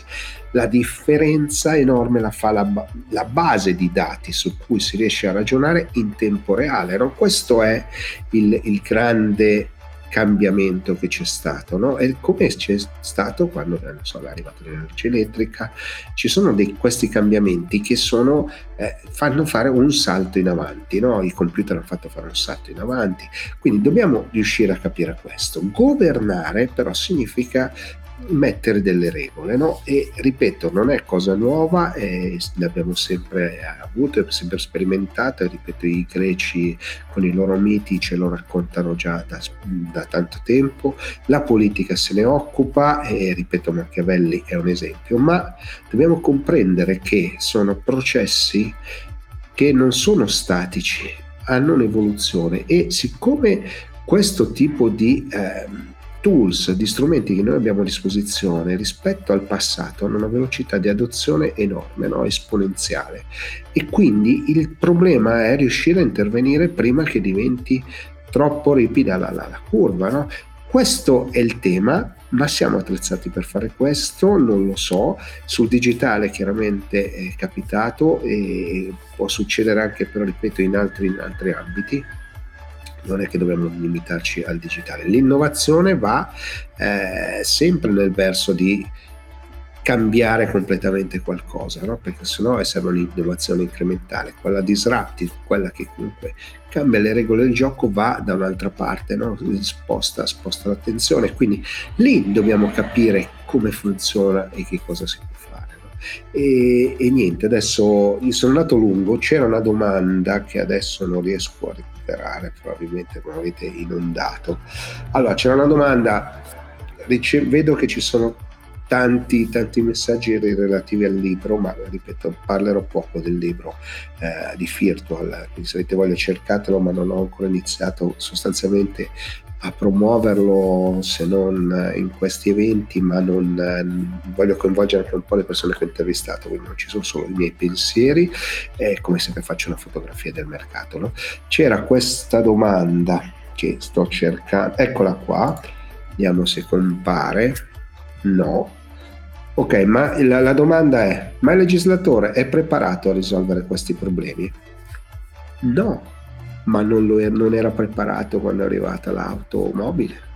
La differenza enorme la fa la, la base di dati su cui si riesce a ragionare in tempo reale. No? Questo è il, il grande cambiamento che c'è stato, no? E come c'è stato quando eh, so, è arrivata l'energia elettrica, ci sono dei, questi cambiamenti che sono, eh, fanno fare un salto in avanti, no? I computer hanno fatto fare un salto in avanti, quindi dobbiamo riuscire a capire questo. Governare però significa mettere delle regole, no? E ripeto, non è cosa nuova, eh, l'abbiamo sempre avuto, sempre sperimentato, ripeto, i greci con i loro miti ce lo raccontano già da, da tanto tempo, la politica se ne occupa e ripeto, Machiavelli è un esempio, ma dobbiamo comprendere che sono processi che non sono statici, hanno un'evoluzione e siccome questo tipo di... Eh, tools, di strumenti che noi abbiamo a disposizione rispetto al passato hanno una velocità di adozione enorme, no? esponenziale. E quindi il problema è riuscire a intervenire prima che diventi troppo ripida la, la, la curva. No? Questo è il tema, ma siamo attrezzati per fare questo? Non lo so. Sul digitale chiaramente è capitato e può succedere anche, però ripeto, in altri, in altri ambiti non è che dobbiamo limitarci al digitale. L'innovazione va eh, sempre nel verso di cambiare completamente qualcosa, no? perché sennò serve un'innovazione incrementale. Quella disruptive, quella che comunque cambia le regole del gioco, va da un'altra parte, no? sposta, sposta l'attenzione. Quindi lì dobbiamo capire come funziona e che cosa si può fare. E, e, niente, adesso io sono andato lungo, c'era una domanda che adesso non riesco a recuperare, probabilmente avete inondato. Allora, c'era una domanda, rice- vedo che ci sono tanti, tanti messaggi relativi al libro, ma ripeto, parlerò poco del libro eh, di Virtual, quindi se avete voglia cercatelo, ma non ho ancora iniziato sostanzialmente a promuoverlo se non in questi eventi, ma non voglio coinvolgere anche un po' le persone che ho intervistato, quindi non ci sono solo i miei pensieri, e come sempre faccio una fotografia del mercato. No? C'era questa domanda che sto cercando, eccola qua, vediamo se compare, no. Ok, ma la, la domanda è, ma il legislatore è preparato a risolvere questi problemi? No, ma non, lo, non era preparato quando è arrivata l'automobile.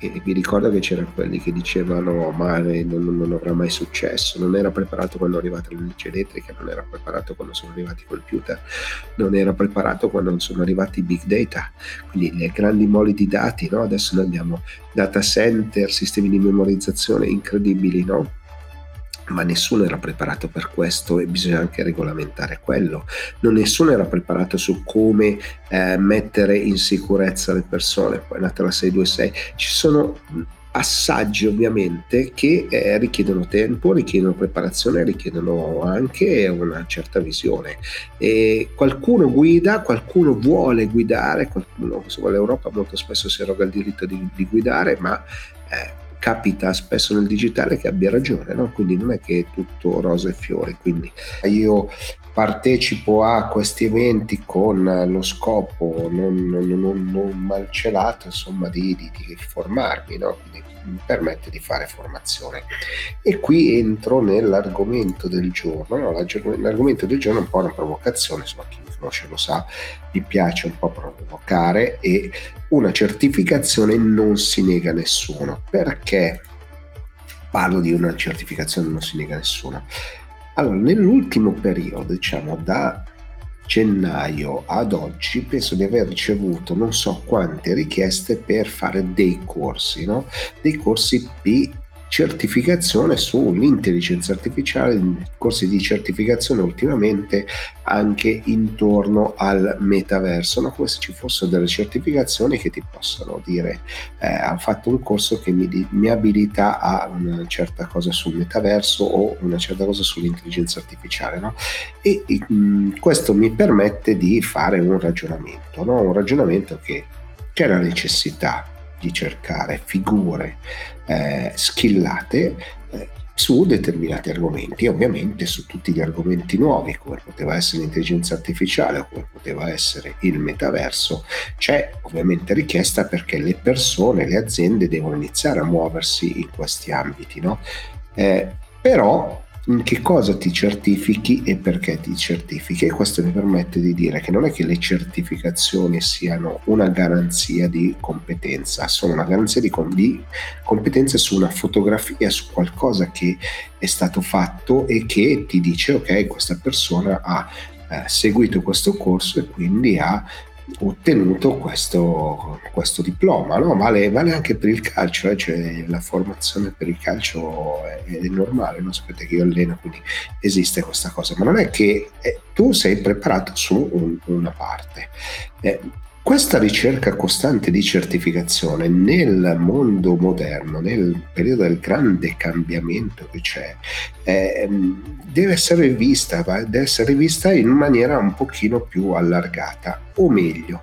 E vi ricordo che c'erano quelli che dicevano ma non, non, avrà mai successo, non era preparato quando è arrivata l'energia elettrica, non era preparato quando sono arrivati i computer, non era preparato quando sono arrivati i big data, quindi le grandi mole di dati, no? adesso noi abbiamo data center, sistemi di memorizzazione incredibili, no? Ma nessuno era preparato per questo e bisogna anche regolamentare quello. Non nessuno era preparato su come eh, mettere in sicurezza le persone. Poi è nata la 626. Ci sono passaggi ovviamente che eh, richiedono tempo, richiedono preparazione, richiedono anche una certa visione. E qualcuno guida, qualcuno vuole guidare, qualcuno, insomma l'Europa molto spesso si eroga il diritto di, di guidare, ma eh, capita spesso nel digitale che abbia ragione, no? quindi non è che è tutto rose e fiori. Quindi io partecipo a questi eventi con lo scopo non, non, non, malcelato insomma di, di, di formarmi, no? Quindi mi permette di fare formazione. E qui entro nell'argomento del giorno, no? l'argomento del giorno è un po' una provocazione, insomma chi mi conosce lo sa, mi piace un po' provocare e una certificazione non si nega a nessuno. Perché parlo di una certificazione non si nega a nessuno? Allora, nell'ultimo periodo, diciamo da gennaio ad oggi penso di aver ricevuto non so quante richieste per fare dei corsi, no? dei corsi di certificazione sull'intelligenza artificiale, corsi di certificazione ultimamente anche intorno al metaverso, no? come se ci fossero delle certificazioni che ti possono dire eh, ho fatto un corso che mi, mi abilita a una certa cosa sul metaverso o una certa cosa sull'intelligenza artificiale no? e, mh, questo mi permette di fare un ragionamento, no? un ragionamento che c'è la necessità di cercare figure eh, skillate eh, su determinati argomenti, ovviamente su tutti gli argomenti nuovi, come poteva essere l'intelligenza artificiale o come poteva essere il metaverso, c'è ovviamente richiesta perché le persone, le aziende devono iniziare a muoversi in questi ambiti, no? Eh, però che cosa ti certifichi e perché ti certifichi. E questo mi permette di dire che non è che le certificazioni siano una garanzia di competenza, sono una garanzia di, di competenza su una fotografia, su qualcosa che è stato fatto e che ti dice ok questa persona ha eh, seguito questo corso e quindi ha ottenuto questo, questo diploma, no? vale, vale, anche per il calcio, eh? cioè, la formazione per il calcio è, è normale, non sapete che io alleno, quindi esiste questa cosa, ma non è che eh, tu sei preparato su un, una parte. Eh, questa ricerca costante di certificazione nel mondo moderno, nel periodo del grande cambiamento che c'è, eh, deve essere vista, deve essere vista in maniera un pochino più allargata, o meglio,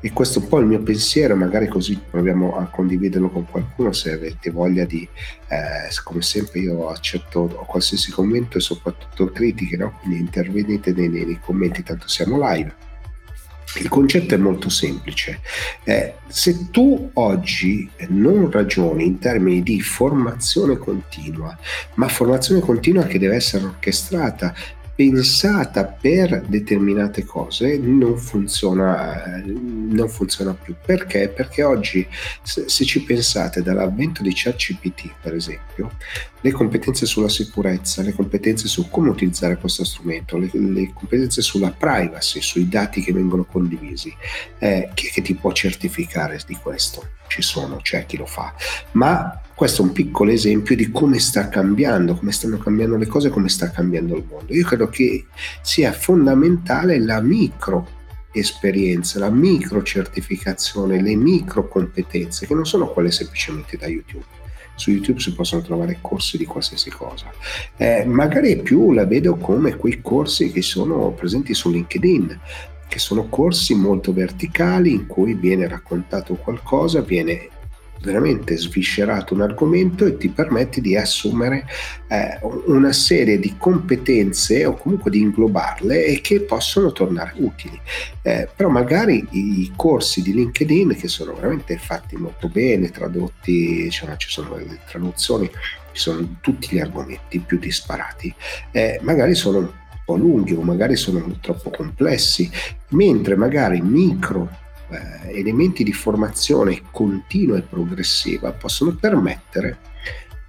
e questo è un po' il mio pensiero, magari così proviamo a condividerlo con qualcuno se avete voglia di, eh, come sempre io accetto qualsiasi commento e soprattutto critiche, no? quindi intervenite nei, nei commenti, tanto siamo live il concetto è molto semplice. Eh, se tu oggi non ragioni in termini di formazione continua, ma formazione continua che deve essere orchestrata pensata per determinate cose non funziona, non funziona più. Perché? Perché oggi, se, se ci pensate, dall'avvento di ChatGPT, per esempio, le competenze sulla sicurezza, le competenze su come utilizzare questo strumento, le, le competenze sulla privacy, sui dati che vengono condivisi, eh, chi è che ti può certificare di questo? Ci sono, c'è chi lo fa, ma questo è un piccolo esempio di come sta cambiando, come stanno cambiando le cose, come sta cambiando il mondo. Io credo che sia fondamentale la micro esperienza, la micro certificazione, le micro competenze, che non sono quelle semplicemente da YouTube. Su YouTube si possono trovare corsi di qualsiasi cosa. Eh, magari più la vedo come quei corsi che sono presenti su LinkedIn, che sono corsi molto verticali in cui viene raccontato qualcosa, viene veramente sviscerato un argomento e ti permette di assumere eh, una serie di competenze o comunque di inglobarle e che possono tornare utili. Eh, però magari i corsi di LinkedIn che sono veramente fatti molto bene, tradotti, diciamo, ci sono le traduzioni, ci sono tutti gli argomenti più disparati, eh, magari sono un po' lunghi o magari sono troppo complessi, mentre magari micro eh, elementi di formazione continua e progressiva possono permettere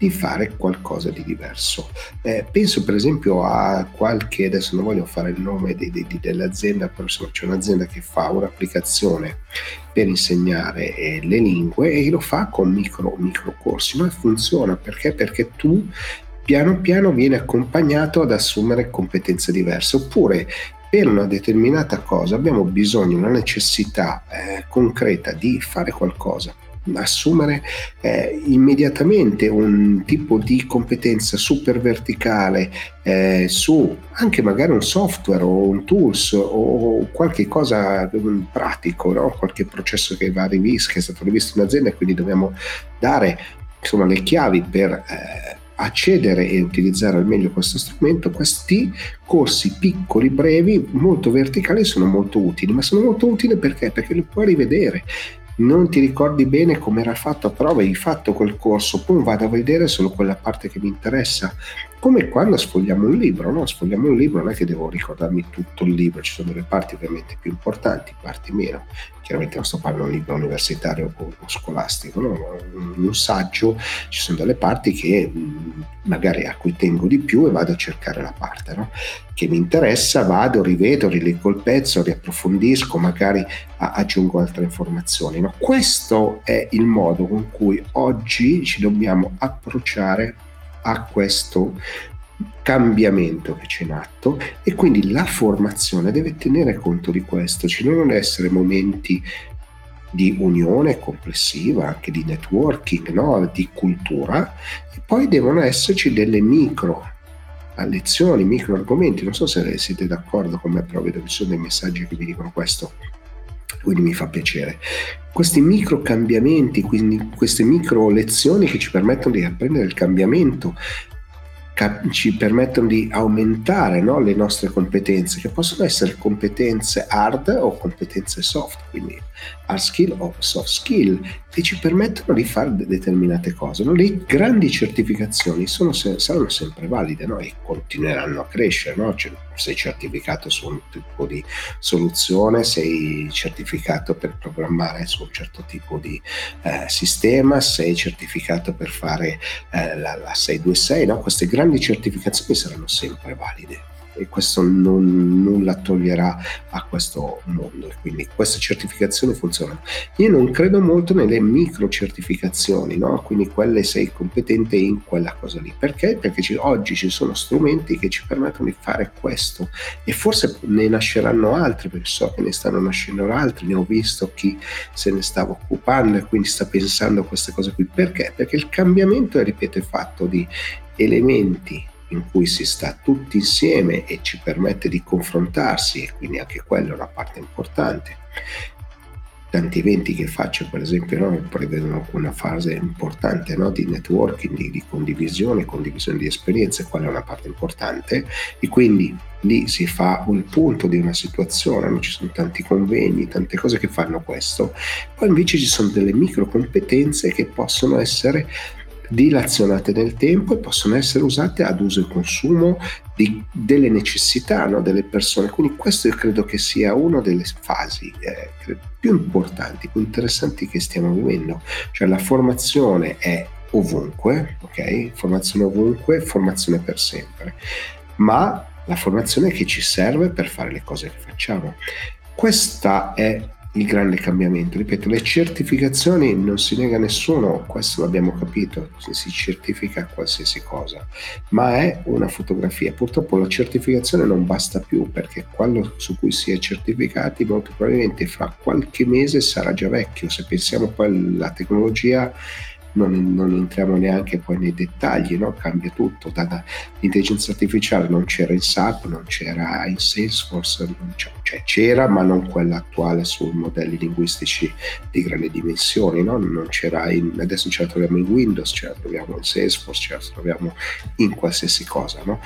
di fare qualcosa di diverso. Eh, penso per esempio a qualche, adesso non voglio fare il nome di, di, dell'azienda, però insomma c'è un'azienda che fa un'applicazione per insegnare eh, le lingue e lo fa con micro, micro corsi, ma funziona perché? Perché tu piano piano vieni accompagnato ad assumere competenze diverse oppure per una determinata cosa abbiamo bisogno, una necessità eh, concreta di fare qualcosa, assumere eh, immediatamente un tipo di competenza super verticale eh, su anche magari un software o un tools o qualche cosa pratico, no? qualche processo che va rivisto, che è stato rivisto in azienda e quindi dobbiamo dare insomma, le chiavi per eh, accedere e utilizzare al meglio questo strumento, questi corsi piccoli, brevi, molto verticali sono molto utili, ma sono molto utili perché? Perché li puoi rivedere non ti ricordi bene come era fatto, però avevi fatto quel corso, poi vado a vedere solo quella parte che mi interessa. Come quando sfogliamo un libro, no? Sfogliamo un libro, non è che devo ricordarmi tutto il libro, ci sono delle parti ovviamente più importanti, parti meno. Chiaramente non sto parlando di libro universitario o, scolastico, no? Un saggio ci sono delle parti che magari a cui tengo di più e vado a cercare la parte no? che mi interessa, vado, rivedo, rileggo il pezzo, riapprofondisco, magari aggiungo altre informazioni. No? Questo è il modo con cui oggi ci dobbiamo approcciare a questo cambiamento che c'è in atto e quindi la formazione deve tenere conto di questo, ci devono essere momenti di unione complessiva, anche di networking, no? di cultura, e poi devono esserci delle micro lezioni, micro argomenti. Non so se siete d'accordo con me, però vedo che ci sono dei messaggi che vi dicono questo, quindi mi fa piacere. Questi micro cambiamenti, quindi queste micro lezioni che ci permettono di apprendere il cambiamento, ci permettono di aumentare no, le nostre competenze, che possono essere competenze hard o competenze soft, quindi hard skill o soft skill, che ci permettono di fare determinate cose. Le grandi certificazioni se, saranno sempre valide no? e continueranno a crescere. No? Cioè, sei certificato su un tipo di soluzione, sei certificato per programmare su un certo tipo di eh, sistema, sei certificato per fare eh, la, la 626. No? Queste grandi certificazioni saranno sempre valide e questo non, nulla toglierà a questo mondo quindi queste certificazioni funzionano. Io non credo molto nelle micro certificazioni, no? quindi quelle sei competente in quella cosa lì. Perché? Perché ci, oggi ci sono strumenti che ci permettono di fare questo e forse ne nasceranno altri perché so che ne stanno nascendo altri, ne ho visto chi se ne stava occupando e quindi sta pensando a queste cose qui. Perché? Perché il cambiamento, ripeto, è fatto di elementi in cui si sta tutti insieme e ci permette di confrontarsi e quindi anche quella è una parte importante. Tanti eventi che faccio, per esempio, no, prevedono una fase importante no, di networking, di, di, condivisione, condivisione di esperienze, quella è una parte importante e quindi lì si fa un punto di una situazione, no? ci sono tanti convegni, tante cose che fanno questo, poi invece ci sono delle micro competenze che possono essere dilazionate nel tempo e possono essere usate ad uso e consumo di, delle necessità no, delle persone. Quindi questo io credo che sia una delle fasi eh, più importanti, più interessanti che stiamo vivendo. Cioè la formazione è ovunque, ok? Formazione ovunque, formazione per sempre. Ma la formazione che ci serve per fare le cose che facciamo. Questa è il grande cambiamento. Ripeto, le certificazioni non si nega a nessuno, questo l'abbiamo capito, si certifica qualsiasi cosa, ma è una fotografia. Purtroppo la certificazione non basta più perché quello su cui si è certificati molto probabilmente fra qualche mese sarà già vecchio. Se pensiamo poi alla tecnologia non, non, entriamo neanche poi nei dettagli, no? cambia tutto. L'intelligenza artificiale non c'era in SAP, non c'era in Salesforce, cioè c'era ma non quella attuale su modelli linguistici di grandi dimensioni, no? c'era in, adesso ce la troviamo in Windows, ce la troviamo in Salesforce, ce la troviamo in qualsiasi cosa. No?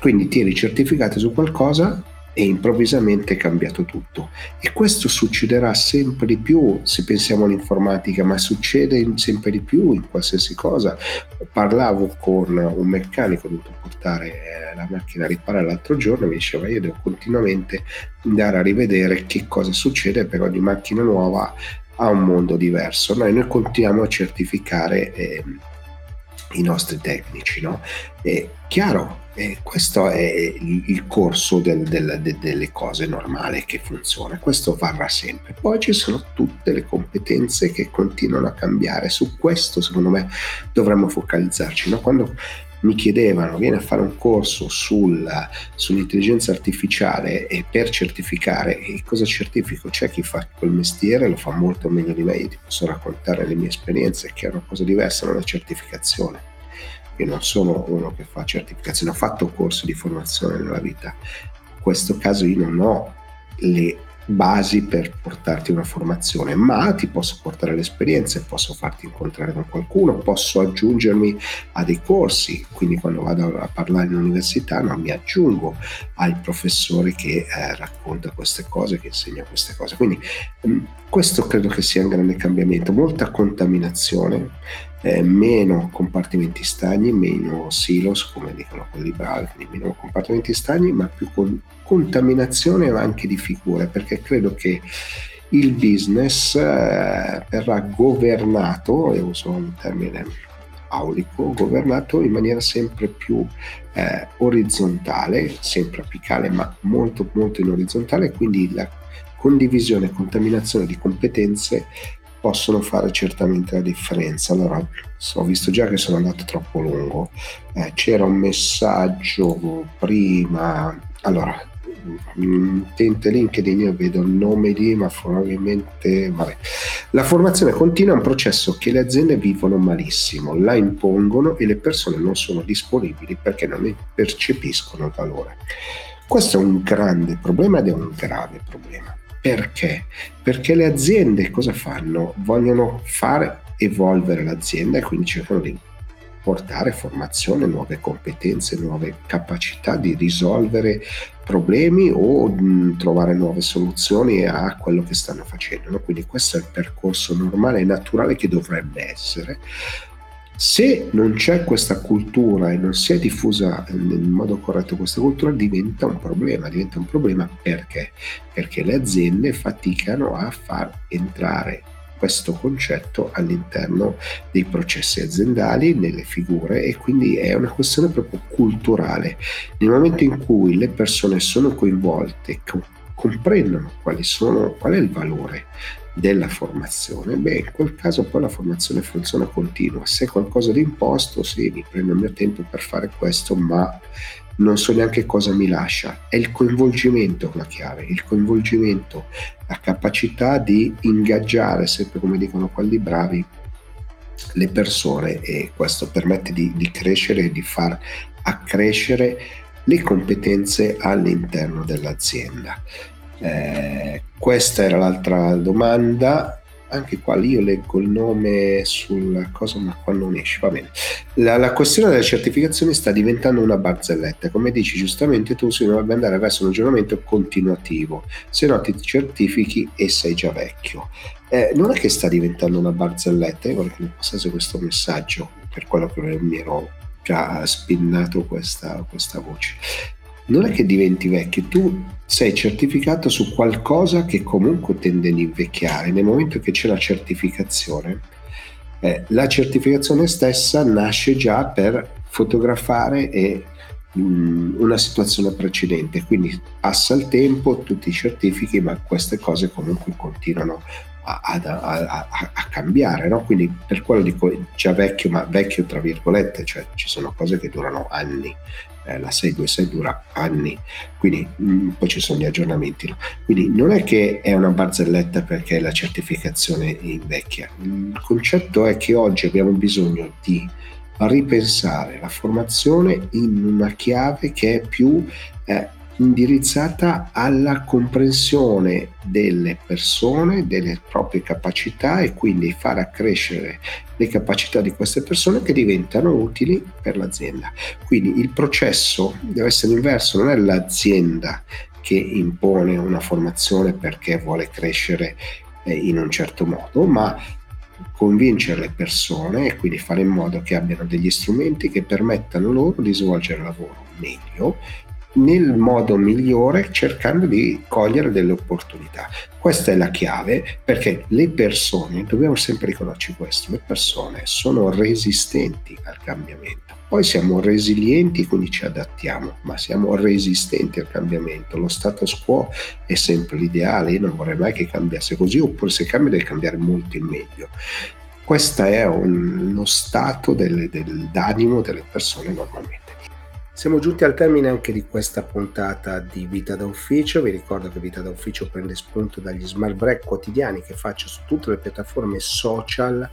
Quindi ti eri certificato su qualcosa, e improvvisamente è cambiato tutto. E questo succederà sempre di più se pensiamo all'informatica, ma succede sempre di più in qualsiasi cosa. Parlavo con un meccanico, ho dovuto portare eh, la macchina a riparare l'altro giorno, mi diceva io devo continuamente andare a rivedere che cosa succede per ogni macchina nuova ha un mondo diverso. Noi, noi continuiamo a certificare eh, i nostri tecnici, no? È chiaro, eh, questo è il, corso del, del, de, delle cose normali che funziona, questo varrà sempre. Poi ci sono tutte le competenze che continuano a cambiare, su questo secondo me dovremmo focalizzarci. No? Quando mi chiedevano, vieni a fare un corso sul, sull'intelligenza artificiale e per certificare, e cosa certifico? C'è chi fa quel mestiere, lo fa molto meglio di me, io ti posso raccontare le mie esperienze, che è una cosa diversa dalla certificazione io non sono uno che fa certificazione, ho fatto corsi di formazione nella vita. In questo caso io non ho le basi per portarti una formazione, ma ti posso portare le esperienze, posso farti incontrare con qualcuno, posso aggiungermi a dei corsi, quindi quando vado a parlare in università non mi aggiungo al professore che eh, racconta queste cose, che insegna queste cose. Quindi mh, questo credo che sia un grande cambiamento, molta contaminazione, eh, meno compartimenti stagni, meno silos, come dicono quelli bravi, quindi meno compartimenti stagni, ma più con contaminazione anche di figure, perché credo che il business eh, verrà governato, e uso un termine aulico, governato in maniera sempre più eh, orizzontale, sempre apicale, ma molto molto in orizzontale, quindi la condivisione e contaminazione di competenze possono fare certamente la differenza. Allora, ho visto già che sono andato troppo lungo. Eh, c'era un messaggio prima. Allora, utente LinkedIn, io vedo il nome di, ma probabilmente. Vabbè. La formazione continua è un processo che le aziende vivono malissimo, la impongono e le persone non sono disponibili perché non ne percepiscono il valore. Questo è un grande problema ed è un grave problema. Perché? Perché le aziende cosa fanno? Vogliono far evolvere l'azienda e quindi cercano di portare formazione, nuove competenze, nuove capacità di risolvere problemi o mh, trovare nuove soluzioni a quello che stanno facendo. No? Quindi questo è il percorso normale e naturale che dovrebbe essere se non c'è questa cultura e non si è diffusa nel modo corretto questa cultura, diventa un problema. Diventa un problema perché? Perché le aziende faticano a far entrare questo concetto all'interno dei processi aziendali, nelle figure e quindi è una questione proprio culturale. Nel momento in cui le persone sono coinvolte, comprendono sono, qual è il valore della formazione, beh, in quel caso poi la formazione funziona continua. Se qualcosa di imposto, sì, mi prendo il mio tempo per fare questo, ma non so neanche cosa mi lascia. È il coinvolgimento la chiave, il coinvolgimento, la capacità di ingaggiare, sempre come dicono quelli bravi, le persone e questo permette di, di crescere e di far accrescere le competenze all'interno dell'azienda. Eh, questa era l'altra domanda. Anche qua io leggo il nome sulla cosa, ma qua non esce. Va bene. La, la questione delle certificazioni sta diventando una barzelletta. Come dici giustamente tu, si dovrebbe andare verso un aggiornamento continuativo, se no ti certifichi e sei già vecchio. Eh, non è che sta diventando una barzelletta, io vorrei che mi passasse questo messaggio per quello che mi ero già spinnato questa, questa voce non è che diventi vecchio, tu sei certificato su qualcosa che comunque tende ad invecchiare. Nel momento che c'è la certificazione, eh, la certificazione stessa nasce già per fotografare e, mh, mm, una situazione precedente, quindi passa il tempo, tu ti certifichi, ma queste cose comunque continuano a, a, a, a cambiare, no? quindi per quello dico già vecchio, ma vecchio tra virgolette, cioè ci sono cose che durano anni, eh, la 626 dura anni, quindi mh, mm, poi ci sono gli aggiornamenti. No? Quindi non è che è una barzelletta perché la certificazione invecchia, il concetto è che oggi abbiamo bisogno di ripensare la formazione in una chiave che è più eh, indirizzata alla comprensione delle persone, delle proprie capacità e quindi far accrescere le capacità di queste persone che diventano utili per l'azienda. Quindi il processo deve essere inverso, non è l'azienda che impone una formazione perché vuole crescere eh, in un certo modo, ma convincere le persone e quindi fare in modo che abbiano degli strumenti che permettano loro di svolgere il lavoro meglio nel modo migliore cercando di cogliere delle opportunità. Questa è la chiave perché le persone, dobbiamo sempre riconoscere questo, le persone sono resistenti al cambiamento. Poi siamo resilienti, quindi ci adattiamo, ma siamo resistenti al cambiamento. Lo status quo è sempre l'ideale, io non vorrei mai che cambiasse così, oppure se cambia deve cambiare molto in meglio. Questo è un, lo stato del, del, d'animo delle persone normalmente. Siamo giunti al termine anche di questa puntata di Vita da Ufficio. Vi ricordo che Vita da Ufficio prende spunto dagli smart break quotidiani che faccio su tutte le piattaforme social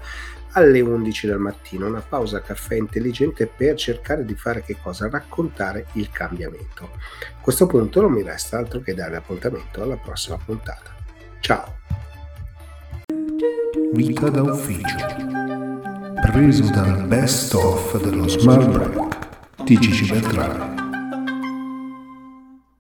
alle 11 del mattino, una pausa caffè intelligente per cercare di fare che cosa? Raccontare il cambiamento. A questo punto non mi resta altro che dare appuntamento alla prossima puntata. Ciao! Vita da ufficio. Preso dal best of dello Smart Break Gigi Beltrame.